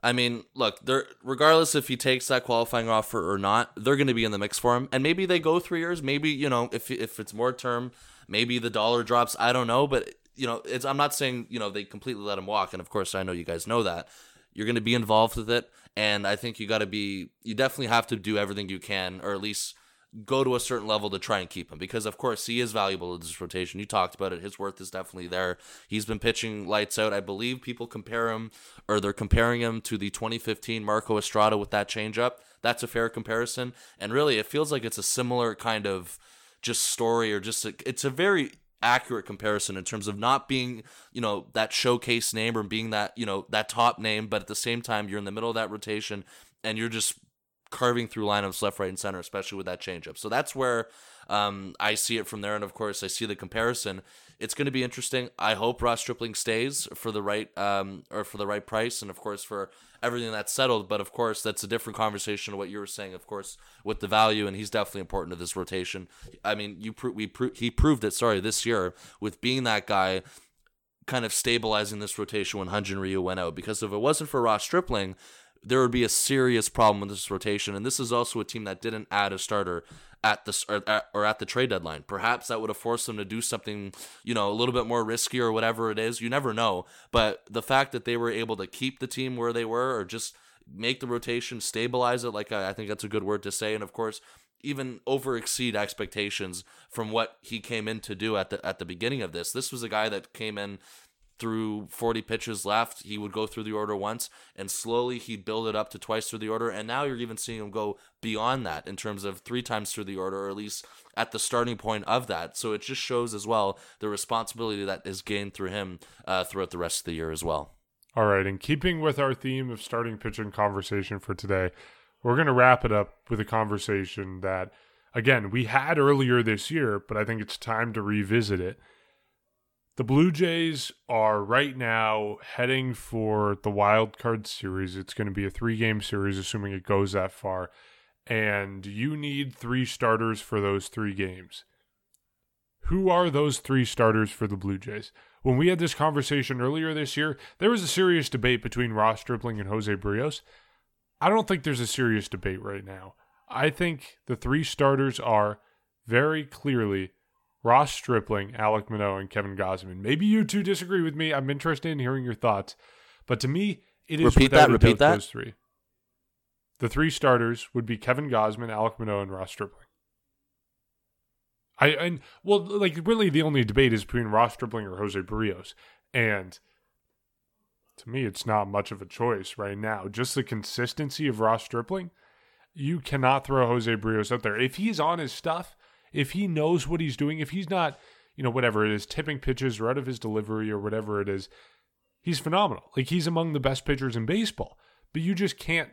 I mean, look, they're regardless if he takes that qualifying offer or not, they're going to be in the mix for him. And maybe they go three years. Maybe you know, if if it's more term, maybe the dollar drops. I don't know, but you know, it's I'm not saying you know they completely let him walk. And of course, I know you guys know that you're going to be involved with it and I think you got to be you definitely have to do everything you can, or at least go to a certain level to try and keep him because of course he is valuable in this rotation. You talked about it. His worth is definitely there. He's been pitching lights out. I believe people compare him or they're comparing him to the 2015 Marco Estrada with that changeup. That's a fair comparison. And really it feels like it's a similar kind of just story or just a, it's a very accurate comparison in terms of not being, you know, that showcase name or being that, you know, that top name, but at the same time you're in the middle of that rotation and you're just carving through lineups left, right, and center, especially with that changeup. So that's where um, I see it from there, and of course I see the comparison. It's going to be interesting. I hope Ross Stripling stays for the right um, or for the right price, and of course for everything that's settled. But of course, that's a different conversation to what you were saying. Of course, with the value, and he's definitely important to this rotation. I mean, you pro- we pro- he proved it. Sorry, this year with being that guy, kind of stabilizing this rotation when Hyun-Jin Ryu went out. Because if it wasn't for Ross Stripling, there would be a serious problem with this rotation. And this is also a team that didn't add a starter at the or at, or at the trade deadline. Perhaps that would have forced them to do something, you know, a little bit more risky or whatever it is. You never know. But the fact that they were able to keep the team where they were, or just make the rotation, stabilize it, like I, I think that's a good word to say. And of course, even over exceed expectations from what he came in to do at the at the beginning of this. This was a guy that came in through 40 pitches left. He would go through the order once and slowly he'd build it up to twice through the order. And now you're even seeing him go beyond that in terms of three times through the order, or at least at the starting point of that. So it just shows as well the responsibility that is gained through him uh, throughout the rest of the year as well. All right. In keeping with our theme of starting pitching conversation for today, we're going to wrap it up with a conversation that again, we had earlier this year, but I think it's time to revisit it. The Blue Jays are right now heading for the wild card series. It's going to be a three game series, assuming it goes that far. And you need three starters for those three games. Who are those three starters for the Blue Jays? When we had this conversation earlier this year, there was a serious debate between Ross Stripling and Jose Berrios. I don't think there's a serious debate right now. I think the three starters are very clearly Ross Stripling, Alek Manoah, and Kevin Gausman. Maybe you two disagree with me. I'm interested in hearing your thoughts. But to me, it is Repeat that, repeat that. those three. The three starters would be Kevin Gausman, Alek Manoah, and Ross Stripling. I and well, like really, the only debate is between Ross Stripling or Jose Berrios, and to me, it's not much of a choice right now. Just the consistency of Ross Stripling, you cannot throw Jose Berrios out there if he's on his stuff, if he knows what he's doing, if he's not, you know, whatever it is, tipping pitches or out of his delivery or whatever it is, he's phenomenal. Like he's among the best pitchers in baseball, but you just can't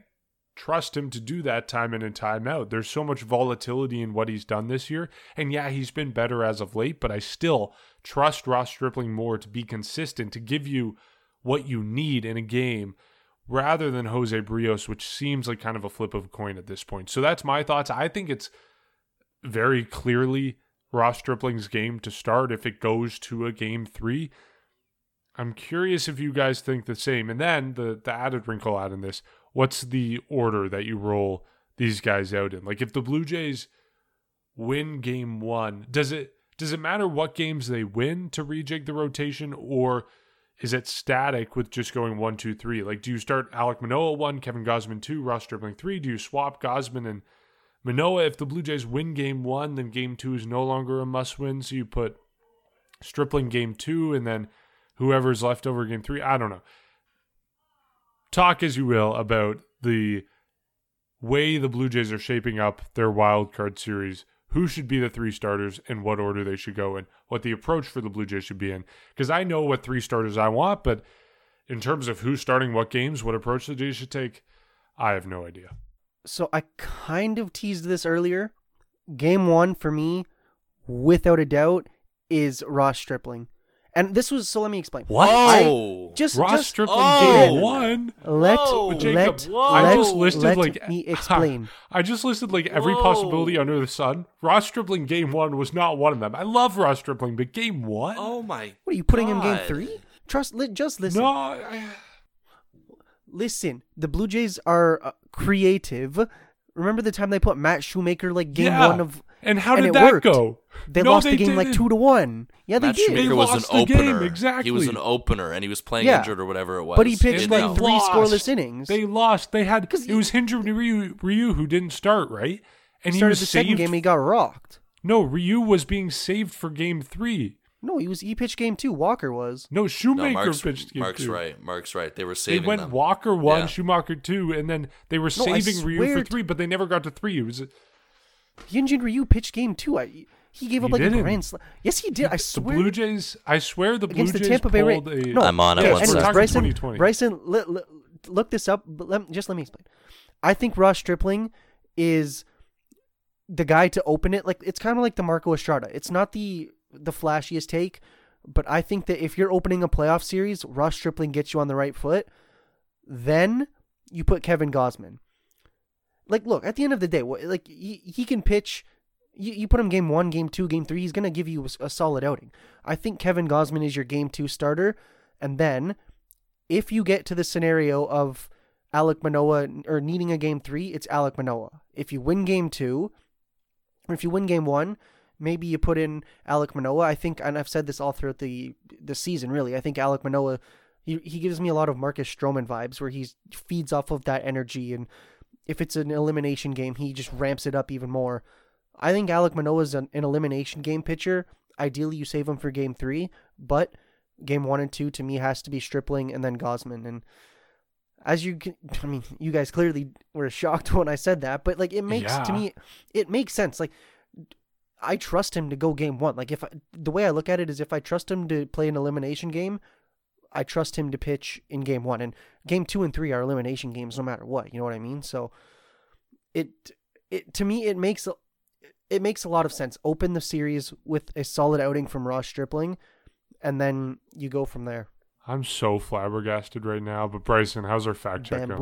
trust him to do that time in and time out. There's so much volatility in what he's done this year. And yeah, he's been better as of late, but I still trust Ross Stripling more to be consistent, to give you what you need in a game rather than Jose Berrios, which seems like kind of a flip of a coin at this point. So that's my thoughts. I think it's very clearly Ross Stripling's game to start if it goes to a game three. I'm curious if you guys think the same. And then the the added wrinkle out in this, what's the order that you roll these guys out in? Like if the Blue Jays win game one, does it does it matter what games they win to rejig the rotation or is it static with just going one, two, three? Like, do you start Alek Manoah one, Kevin Gausman two, Ross Stripling three? Do you swap Gausman and Manoah? If the Blue Jays win game one, then game two is no longer a must win. So you put Stripling game two and then whoever's left over game three. I don't know. Talk as you will about the way the Blue Jays are shaping up their wild card series, who should be the three starters and what order they should go in, what the approach for the Blue Jays should be in. Because I know what three starters I want, but in terms of who's starting what games, what approach the Jays should take, I have no idea. So I kind of teased this earlier. Game one for me, without a doubt, is Ross Stripling. And this was so let me explain. Whoa! Oh. Just Ross just Stripling Oh! game one. let oh. Whoa! Jacob, let whoa. I just listed let like me (laughs) explain. I just listed like every Whoa. possibility under the sun. Ross Stripling game one was not one of them. I love Ross Stripling, but game one, oh my! what are you putting him game three? Trust li- just listen. no, I, Listen, the Blue Jays are uh, creative. Remember the time they put Matt Shoemaker like game yeah. one of and how and did it that worked. go? they No, lost they the game like didn't. two to one. Yeah, they Matt did. Shoemaker They was an lost the game, opener. exactly. He was an opener, and he was playing Yeah. injured or whatever it was. But he pitched like no. three lost. scoreless innings. They lost. They had 'Cause it was Hyun-Jin Ryu, Ryu who didn't start right, and he started was the saved. second game. He got rocked. no, Ryu was being saved for game three. No, he was. He pitched game two. Walker was. No, No, Shoemaker Mark's, pitched game Mark's two. right. Mark's right. They were saving. They went them. Walker one, Yeah. Shoemaker two, and then they were No, saving Ryu for three, but they never got to three. It was Hyunjin Ryu pitched game two. I, he gave up He like didn't. a grand slam. Yes, he did. I swear. the swear. Blue Jays. I swear the Blue against the Jays Tampa Bay Rays. pulled a. No, I'm on it. yeah, What's? Bryson, Bryson, li- li- look this up. But let, just let me explain. I think Ross Stripling is the guy to open it. Like it's kind of like the Marco Estrada. It's not the the flashiest take, but I think that if you're opening a playoff series, Ross Stripling gets you on the right foot. Then you put Kevin Gausman. Like, look at the end of the day, like he, he can pitch. You, you put him game one, game two, game three. He's gonna give you a solid outing. I think Kevin Gausman is your game two starter, and then if you get to the scenario of Alek Manoah or needing a game three, it's Alek Manoah. If you win game two, or if you win game one, maybe you put in Alek Manoah. I think, and I've said this all throughout the the season. Really, I think Alek Manoah. He, he gives me a lot of Marcus Stroman vibes, where he feeds off of that energy, and if it's an elimination game, he just ramps it up even more. I think Alek Manoah is an, an elimination game pitcher. Ideally, you save him for game three, but game one and two to me has to be Stripling and then Gausman. And as you can, I mean, you guys clearly were shocked (laughs) when I said that, but like it makes to me, it makes sense. Like I trust him to go game one. Like if I, the way I look at it is, if I trust him to play an elimination game, I trust him to pitch in game one. And game two and three are elimination games, no matter what. You know what I mean? So it, it to me, it makes it makes a lot of sense. Open the series with a solid outing from Ross Stripling, and then you go from there. I'm so flabbergasted right now. But Bryson, how's our fact check going?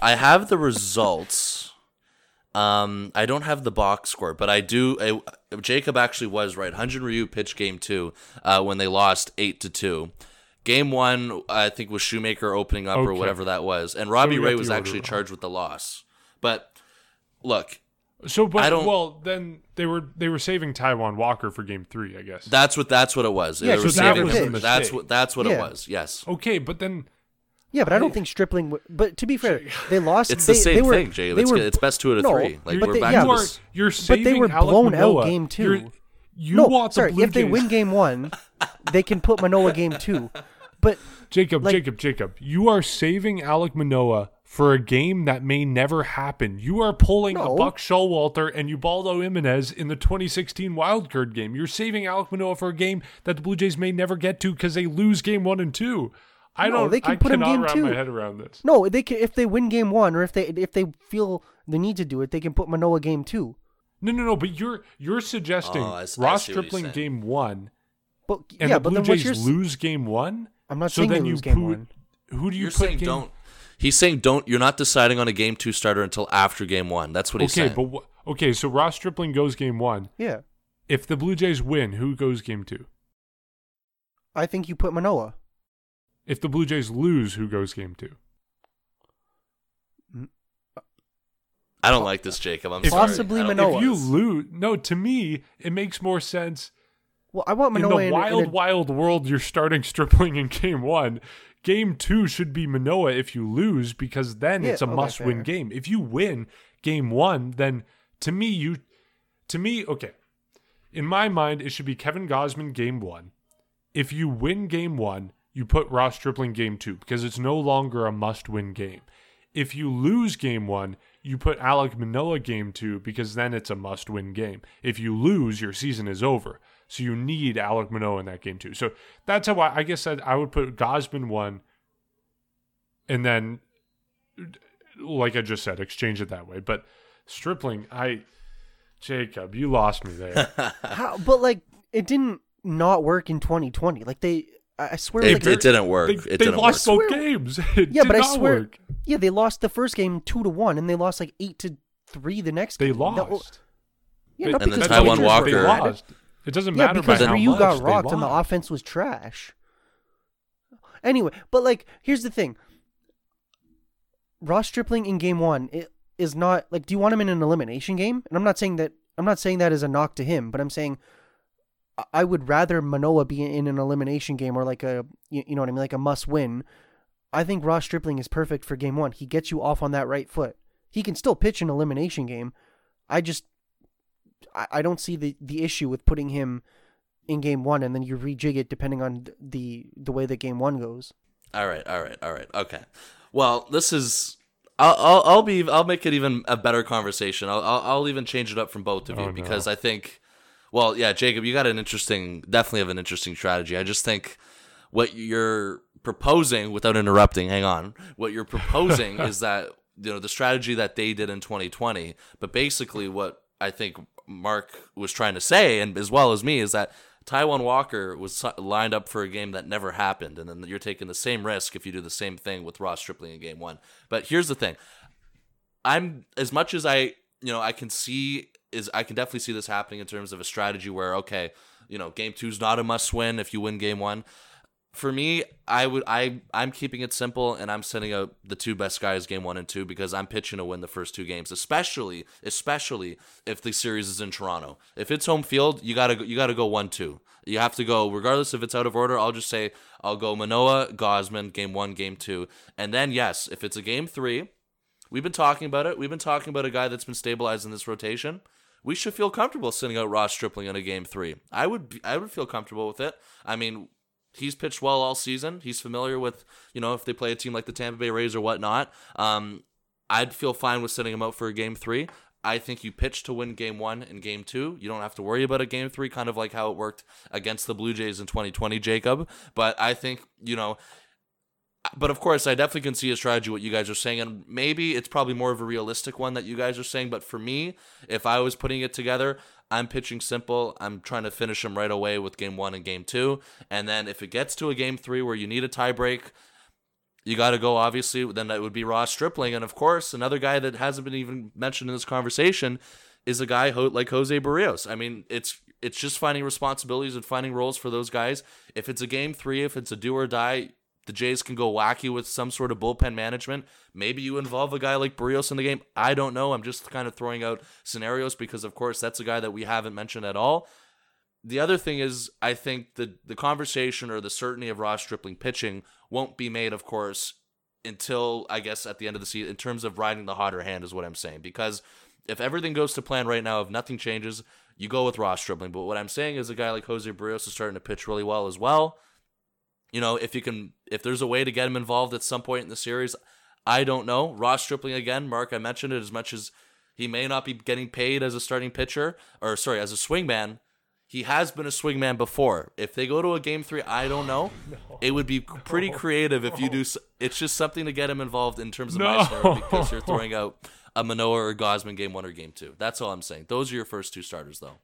I have the results. Um, I don't have the box score, but I do. I, Jacob actually was right. Hyunjin Ryu pitched game two uh, when they lost eight to two. Game one, I think, was Shoemaker opening up or whatever that was, and Robbie got Ray was actually wrong. charged with the loss. But look, So, but I don't- well, then they were they were saving Taijuan Walker for game three, I guess. that's what that's what it was. Yeah, They so were that saving was him. the That's what that's what it was. Yes, okay, but then Yeah, but I don't think Stripling. W- but to be fair, they lost. it's they, the same they were, thing, Jay. They It's, were, it's best two out of No, three. Like but we're they- back yeah, to you are you're but they were Alec blown out game 2 You're- you no, want the sorry. Blue If they win game one, they can put Manoah game two. But Jacob, like- Jacob, Jacob, you are saving Alek Manoah for a game that may never happen. You are pulling No. a Buck Showalter and Ubaldo Jimenez in the 2016 wildcard game. You're saving Alek Manoah for a game that the Blue Jays may never get to because they lose game one and two. I No, don't. they can I put 'em cannot game wrap two. my head around this. no, they can if they win game one or if they if they feel the need to do it, they can put Manoah game two. No, no, no. But you're you're suggesting Oh, I s- I Ross see Stripling game one But and yeah, the but Blue then Jays your? lose game one. I'm not so saying then they you lose game put- one. Who do you You're put saying game? don't. He's saying don't. You're not deciding on a game two starter until after game one. That's what he's Okay, saying. but wh- okay. So Ross Stripling goes game one. Yeah, If the Blue Jays win, who goes game two? I think you put Manoah. If the Blue Jays lose, who goes game two? Mm, I don't like this, Jacob. I'm If- sorry. Possibly I Manoah. If you lose, no, to me, it makes more sense. Well, I want In Manoah in, the wild, in a, wild world, you're starting (laughs) Stripling in game one. Game two should be Manoah if you lose, because then Yeah, it's a okay, must win game. If you win game one, then to me, you, to me, okay. In my mind, it should be Kevin Gausman game one. If you win game one, you put Ross Stripling game two because it's no longer a must win game. If you lose game one, you put Alek Manoah game two because then it's a must win game. If you lose, your season is over. So you need Alek Manoah in that game too. So that's how I, I guess I, would put Gausman one and then, like I just said, exchange it that way. But Stripling, I, Jacob, you lost me there. (laughs) how, but like it didn't not work in 2020. Like they, I I swear, It, like it didn't work. they it they didn't lost work. both Swear- games. (laughs) It yeah, did but I swear, work. yeah, they lost the first game two to one, and they lost like eight to three the next. They game. That- lost. yeah, They- not And then because That's Taijuan the they Walker- lost. It doesn't matter. Yeah, because by how Ryu much got rocked and the offense was trash. Anyway, but like, here's the thing: Ross Stripling in Game One i- is not like. Do you want him in an elimination game? And I'm not saying that. I'm not saying that as a knock to him, but I'm saying I- I would rather Manoah be in an elimination game or like a you, you know what I mean, like a must win. I think Ross Stripling is perfect for Game One. He gets you off on that right foot. He can still pitch an elimination game. I just I, I don't see the the issue with putting him in game one and then you rejig it depending on the the way that game one goes. All right, all right, all right. Okay. Well, this is. I'll, I'll, I'll be. I'll make it even a better conversation. I'll, I'll, I'll even change it up from both of oh, you Oh, no. because I think. Well, yeah, Jacob, you got an interesting. Definitely have an interesting strategy. I just think what you're proposing, without interrupting, hang on. What you're proposing (laughs) is that you know the strategy that they did in 2020, but basically what I think Mark was trying to say, and as well as me, is that Taijuan Walker was lined up for a game that never happened, and then you're taking the same risk if you do the same thing with Ross Stripling in Game One. But here's the thing: I'm as much as I, you know, I can see is I can definitely see this happening in terms of a strategy where okay, you know, Game Two's not a must win if you win Game One. For me, I would I I'm keeping it simple and I'm sending out the two best guys game one and two because I'm pitching to win the first two games, especially especially if the series is in Toronto. If it's home field, you gotta go, you gotta go one two. You have to go regardless if it's out of order. I'll just say I'll go Manoah, Gausman, game one, game two, and then yes, if it's a game three, we've been talking about it. We've been talking about a guy that's been stabilized in this rotation. We should feel comfortable sending out Ross Stripling in a game three. I would be, I would feel comfortable with it. I mean, he's pitched well all season. He's familiar with, you know, if they play a team like the Tampa Bay Rays or whatnot. Um, I'd feel fine with sending him out for a game three. I think you pitch to win game one and game two. You don't have to worry about a game three, kind of like how it worked against the Blue Jays in 2020, Jacob. But I think, you know, but of course, I definitely can see a strategy what you guys are saying, and maybe it's probably more of a realistic one that you guys are saying. But for me, if I was putting it together, I'm pitching simple. I'm trying to finish him right away with game one and game two. And then if it gets to a game three where you need a tiebreak, you got to go, obviously, then that would be Ross Stripling. And of course, another guy that hasn't been even mentioned in this conversation is a guy like Jose Berrios. I mean, it's it's just finding responsibilities and finding roles for those guys. If it's a game three, if it's a do or die, the Jays can go wacky with some sort of bullpen management. Maybe you involve a guy like Berrios in the game. I don't know. I'm just kind of throwing out scenarios because, of course, that's a guy that we haven't mentioned at all. The other thing is, I think the the conversation or the certainty of Ross Stripling pitching won't be made, of course, until I guess at the end of the season. In terms of riding the hotter hand, is what I'm saying. Because if everything goes to plan right now, if nothing changes, you go with Ross Stripling. But what I'm saying is, a guy like Jose Berrios is starting to pitch really well as well you know, if you can, if there's a way to get him involved at some point in the series, I don't know. Ross Stripling again, Mark, I mentioned it as much as he may not be getting paid as a starting pitcher, or sorry, as a swingman. He has been a swingman before. If they go to a game three, I don't know. no, it would be (laughs) pretty no, creative if no. you do. It's just something to get him involved in terms of no. my scenario because you're (laughs) throwing out a Manoah or Gausman game one or game two. That's all I'm saying. Those are your first two starters, though.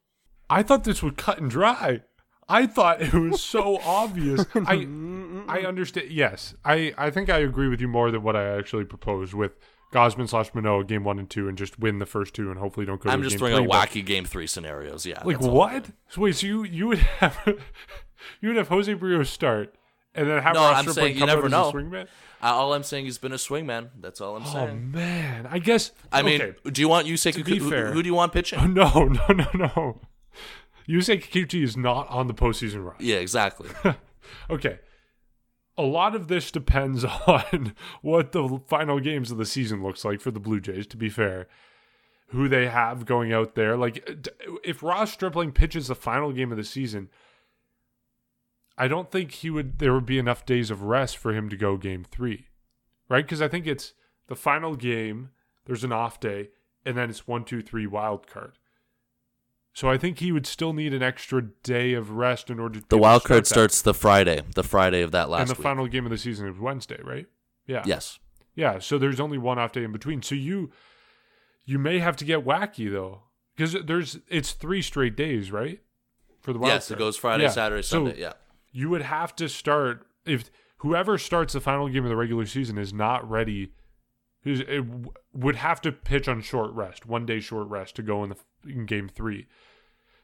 I thought this would cut and dry. I thought it was so (laughs) obvious. I I understand. Yes, I I think I agree with you more than what I actually proposed with Gausman slash Manoah game one and two, and just win the first two, and hopefully don't go. To the game. I'm just throwing three, out wacky game three scenarios. Yeah, like what? So wait, so you you would have (laughs) you would have Jose Berrios start, and then have no. Ross I'm Stripling saying you never know. Swingman? Uh, all I'm saying he's been a swingman. That's all I'm oh, saying. Oh man, I guess. I mean, okay. do you want you say who, who, do you want pitching? Oh, (laughs) no, no, no, no. Yusei Kikuchi is not on the postseason run. Yeah, exactly. (laughs) okay. A lot of this depends (laughs) on what the final games of the season looks like for the Blue Jays, to be fair. Who they have going out there. Like, if Ross Stripling pitches the final game of the season, I don't think he would, there would be enough days of rest for him to go game three, right? Because I think it's the final game, there's an off day, and then it's one, two, three wild card. So I think he would still need an extra day of rest in order to. The wild card starts the Friday, the Friday of that last. And the week. final game of the season is Wednesday, right? Yeah. Yes. Yeah. So there's only one off day in between. So you, you may have to get wacky though, because there's it's three straight days, right? For the wild yes, card. it goes Friday, yeah. Saturday, Sunday. So yeah. You would have to start if whoever starts the final game of the regular season is not ready. It would have to pitch on short rest, one day short rest to go in the in game three.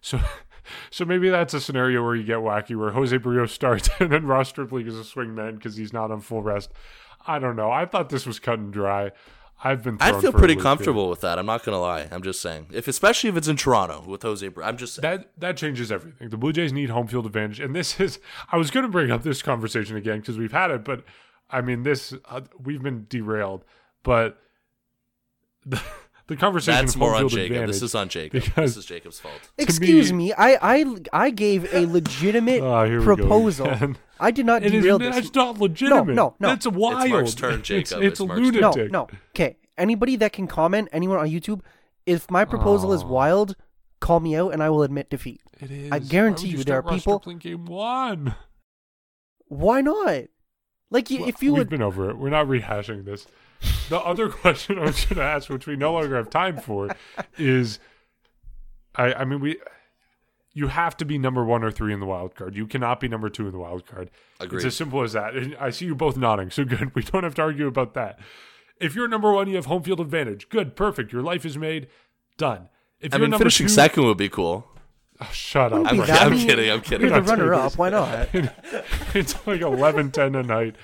So, (laughs) so maybe that's a scenario where you get wacky, where Jose Berrios starts (laughs) and then Ross Stripling is a swingman because he's not on full rest. I don't know. I thought this was cut and dry. I've been. I feel pretty comfortable here. with that. I'm not gonna lie. I'm just saying, if especially if it's in Toronto with Jose, I'm just saying. that that changes everything. The Blue Jays need home field advantage, and this is. (laughs) I was gonna bring up this conversation again because we've had it, but I mean, this uh, we've been derailed. But the, the conversation. That's more on Jacob. This is on Jacob. Because This is Jacob's fault. (laughs) Excuse me, me, I, I I gave a legitimate (laughs) oh, proposal. I did not it derail is, this. That's not legitimate. No, no, no. That's wild. It's Mark's turn, Jacob. It's, it's, it's a lunatic. No, no. Okay. Anybody that can comment, anyone on YouTube, if my proposal oh. is wild, call me out and I will admit defeat. It is. I guarantee you, you there are people. Game one. Why not? Like, well, if you we've would... been over it. We're not rehashing this. The other (laughs) question I was going to ask, which we no longer have time for, is, I, I mean, we, you have to be number one or three in the wild card. You cannot be number two in the wild card. Agreed. It's as simple as that. And I see you both nodding, so good. (laughs) We don't have to argue about that. If you're number one, you have home field advantage. Good, perfect. Your life is made. Done. If I mean, finishing two, second would be cool. Oh, shut up. I'm, I'm kidding. I'm kidding. You're the runner up. Why not? (laughs) it's like 11 10 a night.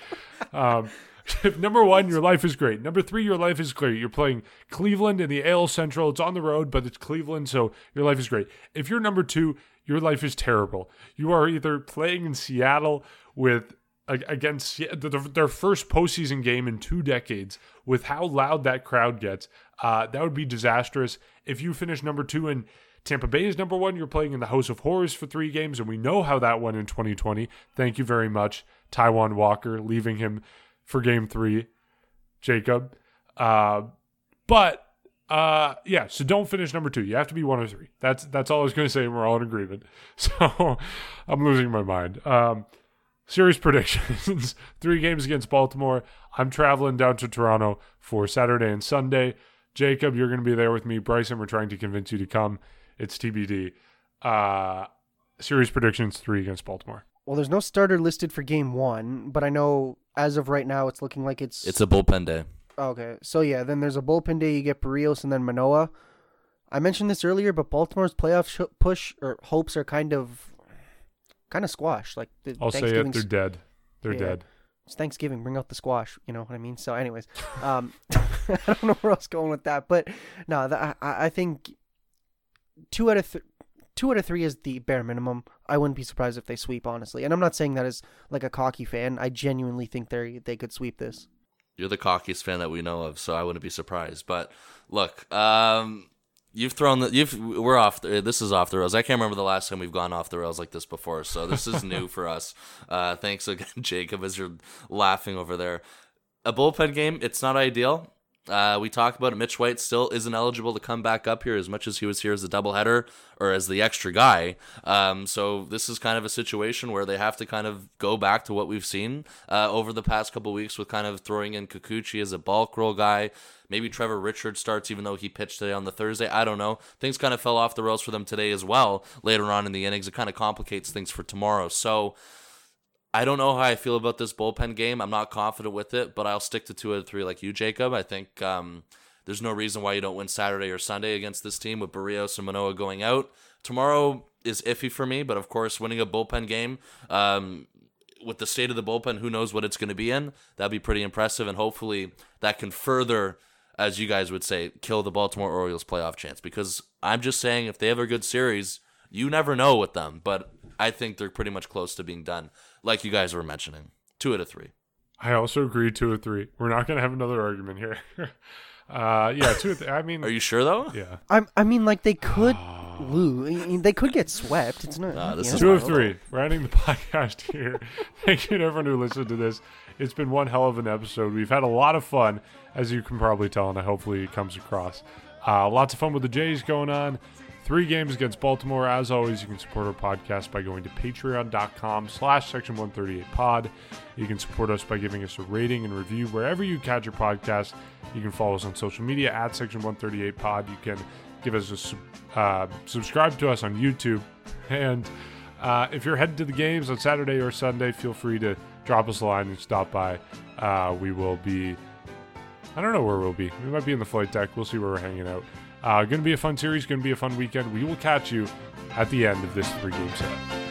Um, (laughs) number one, your life is great. Number three, your life is great. You're playing Cleveland in the AL Central. It's on the road, but it's Cleveland, so your life is great. If you're number two, your life is terrible. You are either playing in Seattle with against their first postseason game in two decades with how loud that crowd gets. Uh, that would be disastrous. If you finish number two and Tampa Bay is number one, you're playing in the House of Horrors for three games, and we know how that went in 2020. Thank you very much, Taijuan Walker, leaving him for game three, Jacob. Uh, but uh, yeah, so don't finish number two. You have to be one or three. That's that's all I was going to say. We're all in agreement. (laughs) So I'm losing my mind. Um, series predictions: (laughs) three games against Baltimore. I'm traveling down to Toronto for Saturday and Sunday. Jacob, you're going to be there with me. Bryson, we're trying to convince you to come. It's TBD. Uh, series predictions three against Baltimore. Well, there's no starter listed for game one, but I know as of right now, it's looking like it's. It's a bullpen day. Okay, so yeah, then there's a bullpen day. You get Berrios and then Manoah. I mentioned this earlier, but Baltimore's playoff sh- push or hopes are kind of, kind of squashed. Like the I'll say it. Thanksgiving's- They're dead. They're Yeah. dead. it's Thanksgiving. Bring out the squash. You know what I mean? So, anyways, um, (laughs) I don't know where else going with that, but no, that, I, I think two out of th- two out of three is the bare minimum. I wouldn't be surprised if they sweep, honestly. And I'm not saying that as like a cocky fan. I genuinely think they they could sweep this. You're the cockiest fan that we know of, so I wouldn't be surprised. But look, um, you've thrown the you've we're off. The, this is off the rails. I can't remember the last time we've gone off the rails like this before, so this is new for us. (laughs) Uh, thanks again, (laughs) Jacob, as you're laughing over there. A bullpen game, it's not ideal. Uh, we talked about it. Mitch White still isn't eligible to come back up here as much as he was here as a doubleheader or as the extra guy. Um, so this is kind of a situation where they have to kind of go back to what we've seen uh, over the past couple weeks with kind of throwing in Kikuchi as a bulk role guy. Maybe Trevor Richard starts even though he pitched today on the Thursday. I don't know. Things kind of fell off the rails for them today as well. Later on in the innings, it kind of complicates things for tomorrow. So. I don't know how I feel about this bullpen game. I'm not confident with it, but I'll stick to two out of three like you, Jacob. I think um, there's no reason why you don't win Saturday or Sunday against this team with Berrios and Manoah going out. Tomorrow is iffy for me, but of course, winning a bullpen game um, with the state of the bullpen, who knows what it's going to be in? That'd be pretty impressive, and hopefully that can further, as you guys would say, kill the Baltimore Orioles playoff chance. Because I'm just saying, if they have a good series, you never know with them, but I think they're pretty much close to being done, like you guys were mentioning. Two out of three. I also agree two or three. We're not going to have another argument here. (laughs) uh, yeah, two or three. I mean, Are you sure though? yeah, I I mean, like they could lose. I mean, They could get swept. It's not. Nah, this yeah, is two it's of three. We're ending the (laughs) podcast here. (laughs) Thank you to everyone who listened to this. It's been one hell of an episode. We've had a lot of fun, as you can probably tell, and hopefully it comes across. Uh, lots of fun with the Jays going on. Three games against Baltimore. As always, you can support our podcast by going to patreon.com slash section 138 pod. You can support us by giving us a rating and review wherever you catch your podcast. You can follow us on social media at section 138 pod. You can give us a uh, subscribe to us on YouTube. And uh, if you're heading to the games on Saturday or Sunday, feel free to drop us a line and stop by. Uh, we will be I don't know where we'll be. We might be in the flight deck. We'll see where we're hanging out. Uh, going to be a fun series. Going to be a fun weekend. We will catch you at the end of this three game set.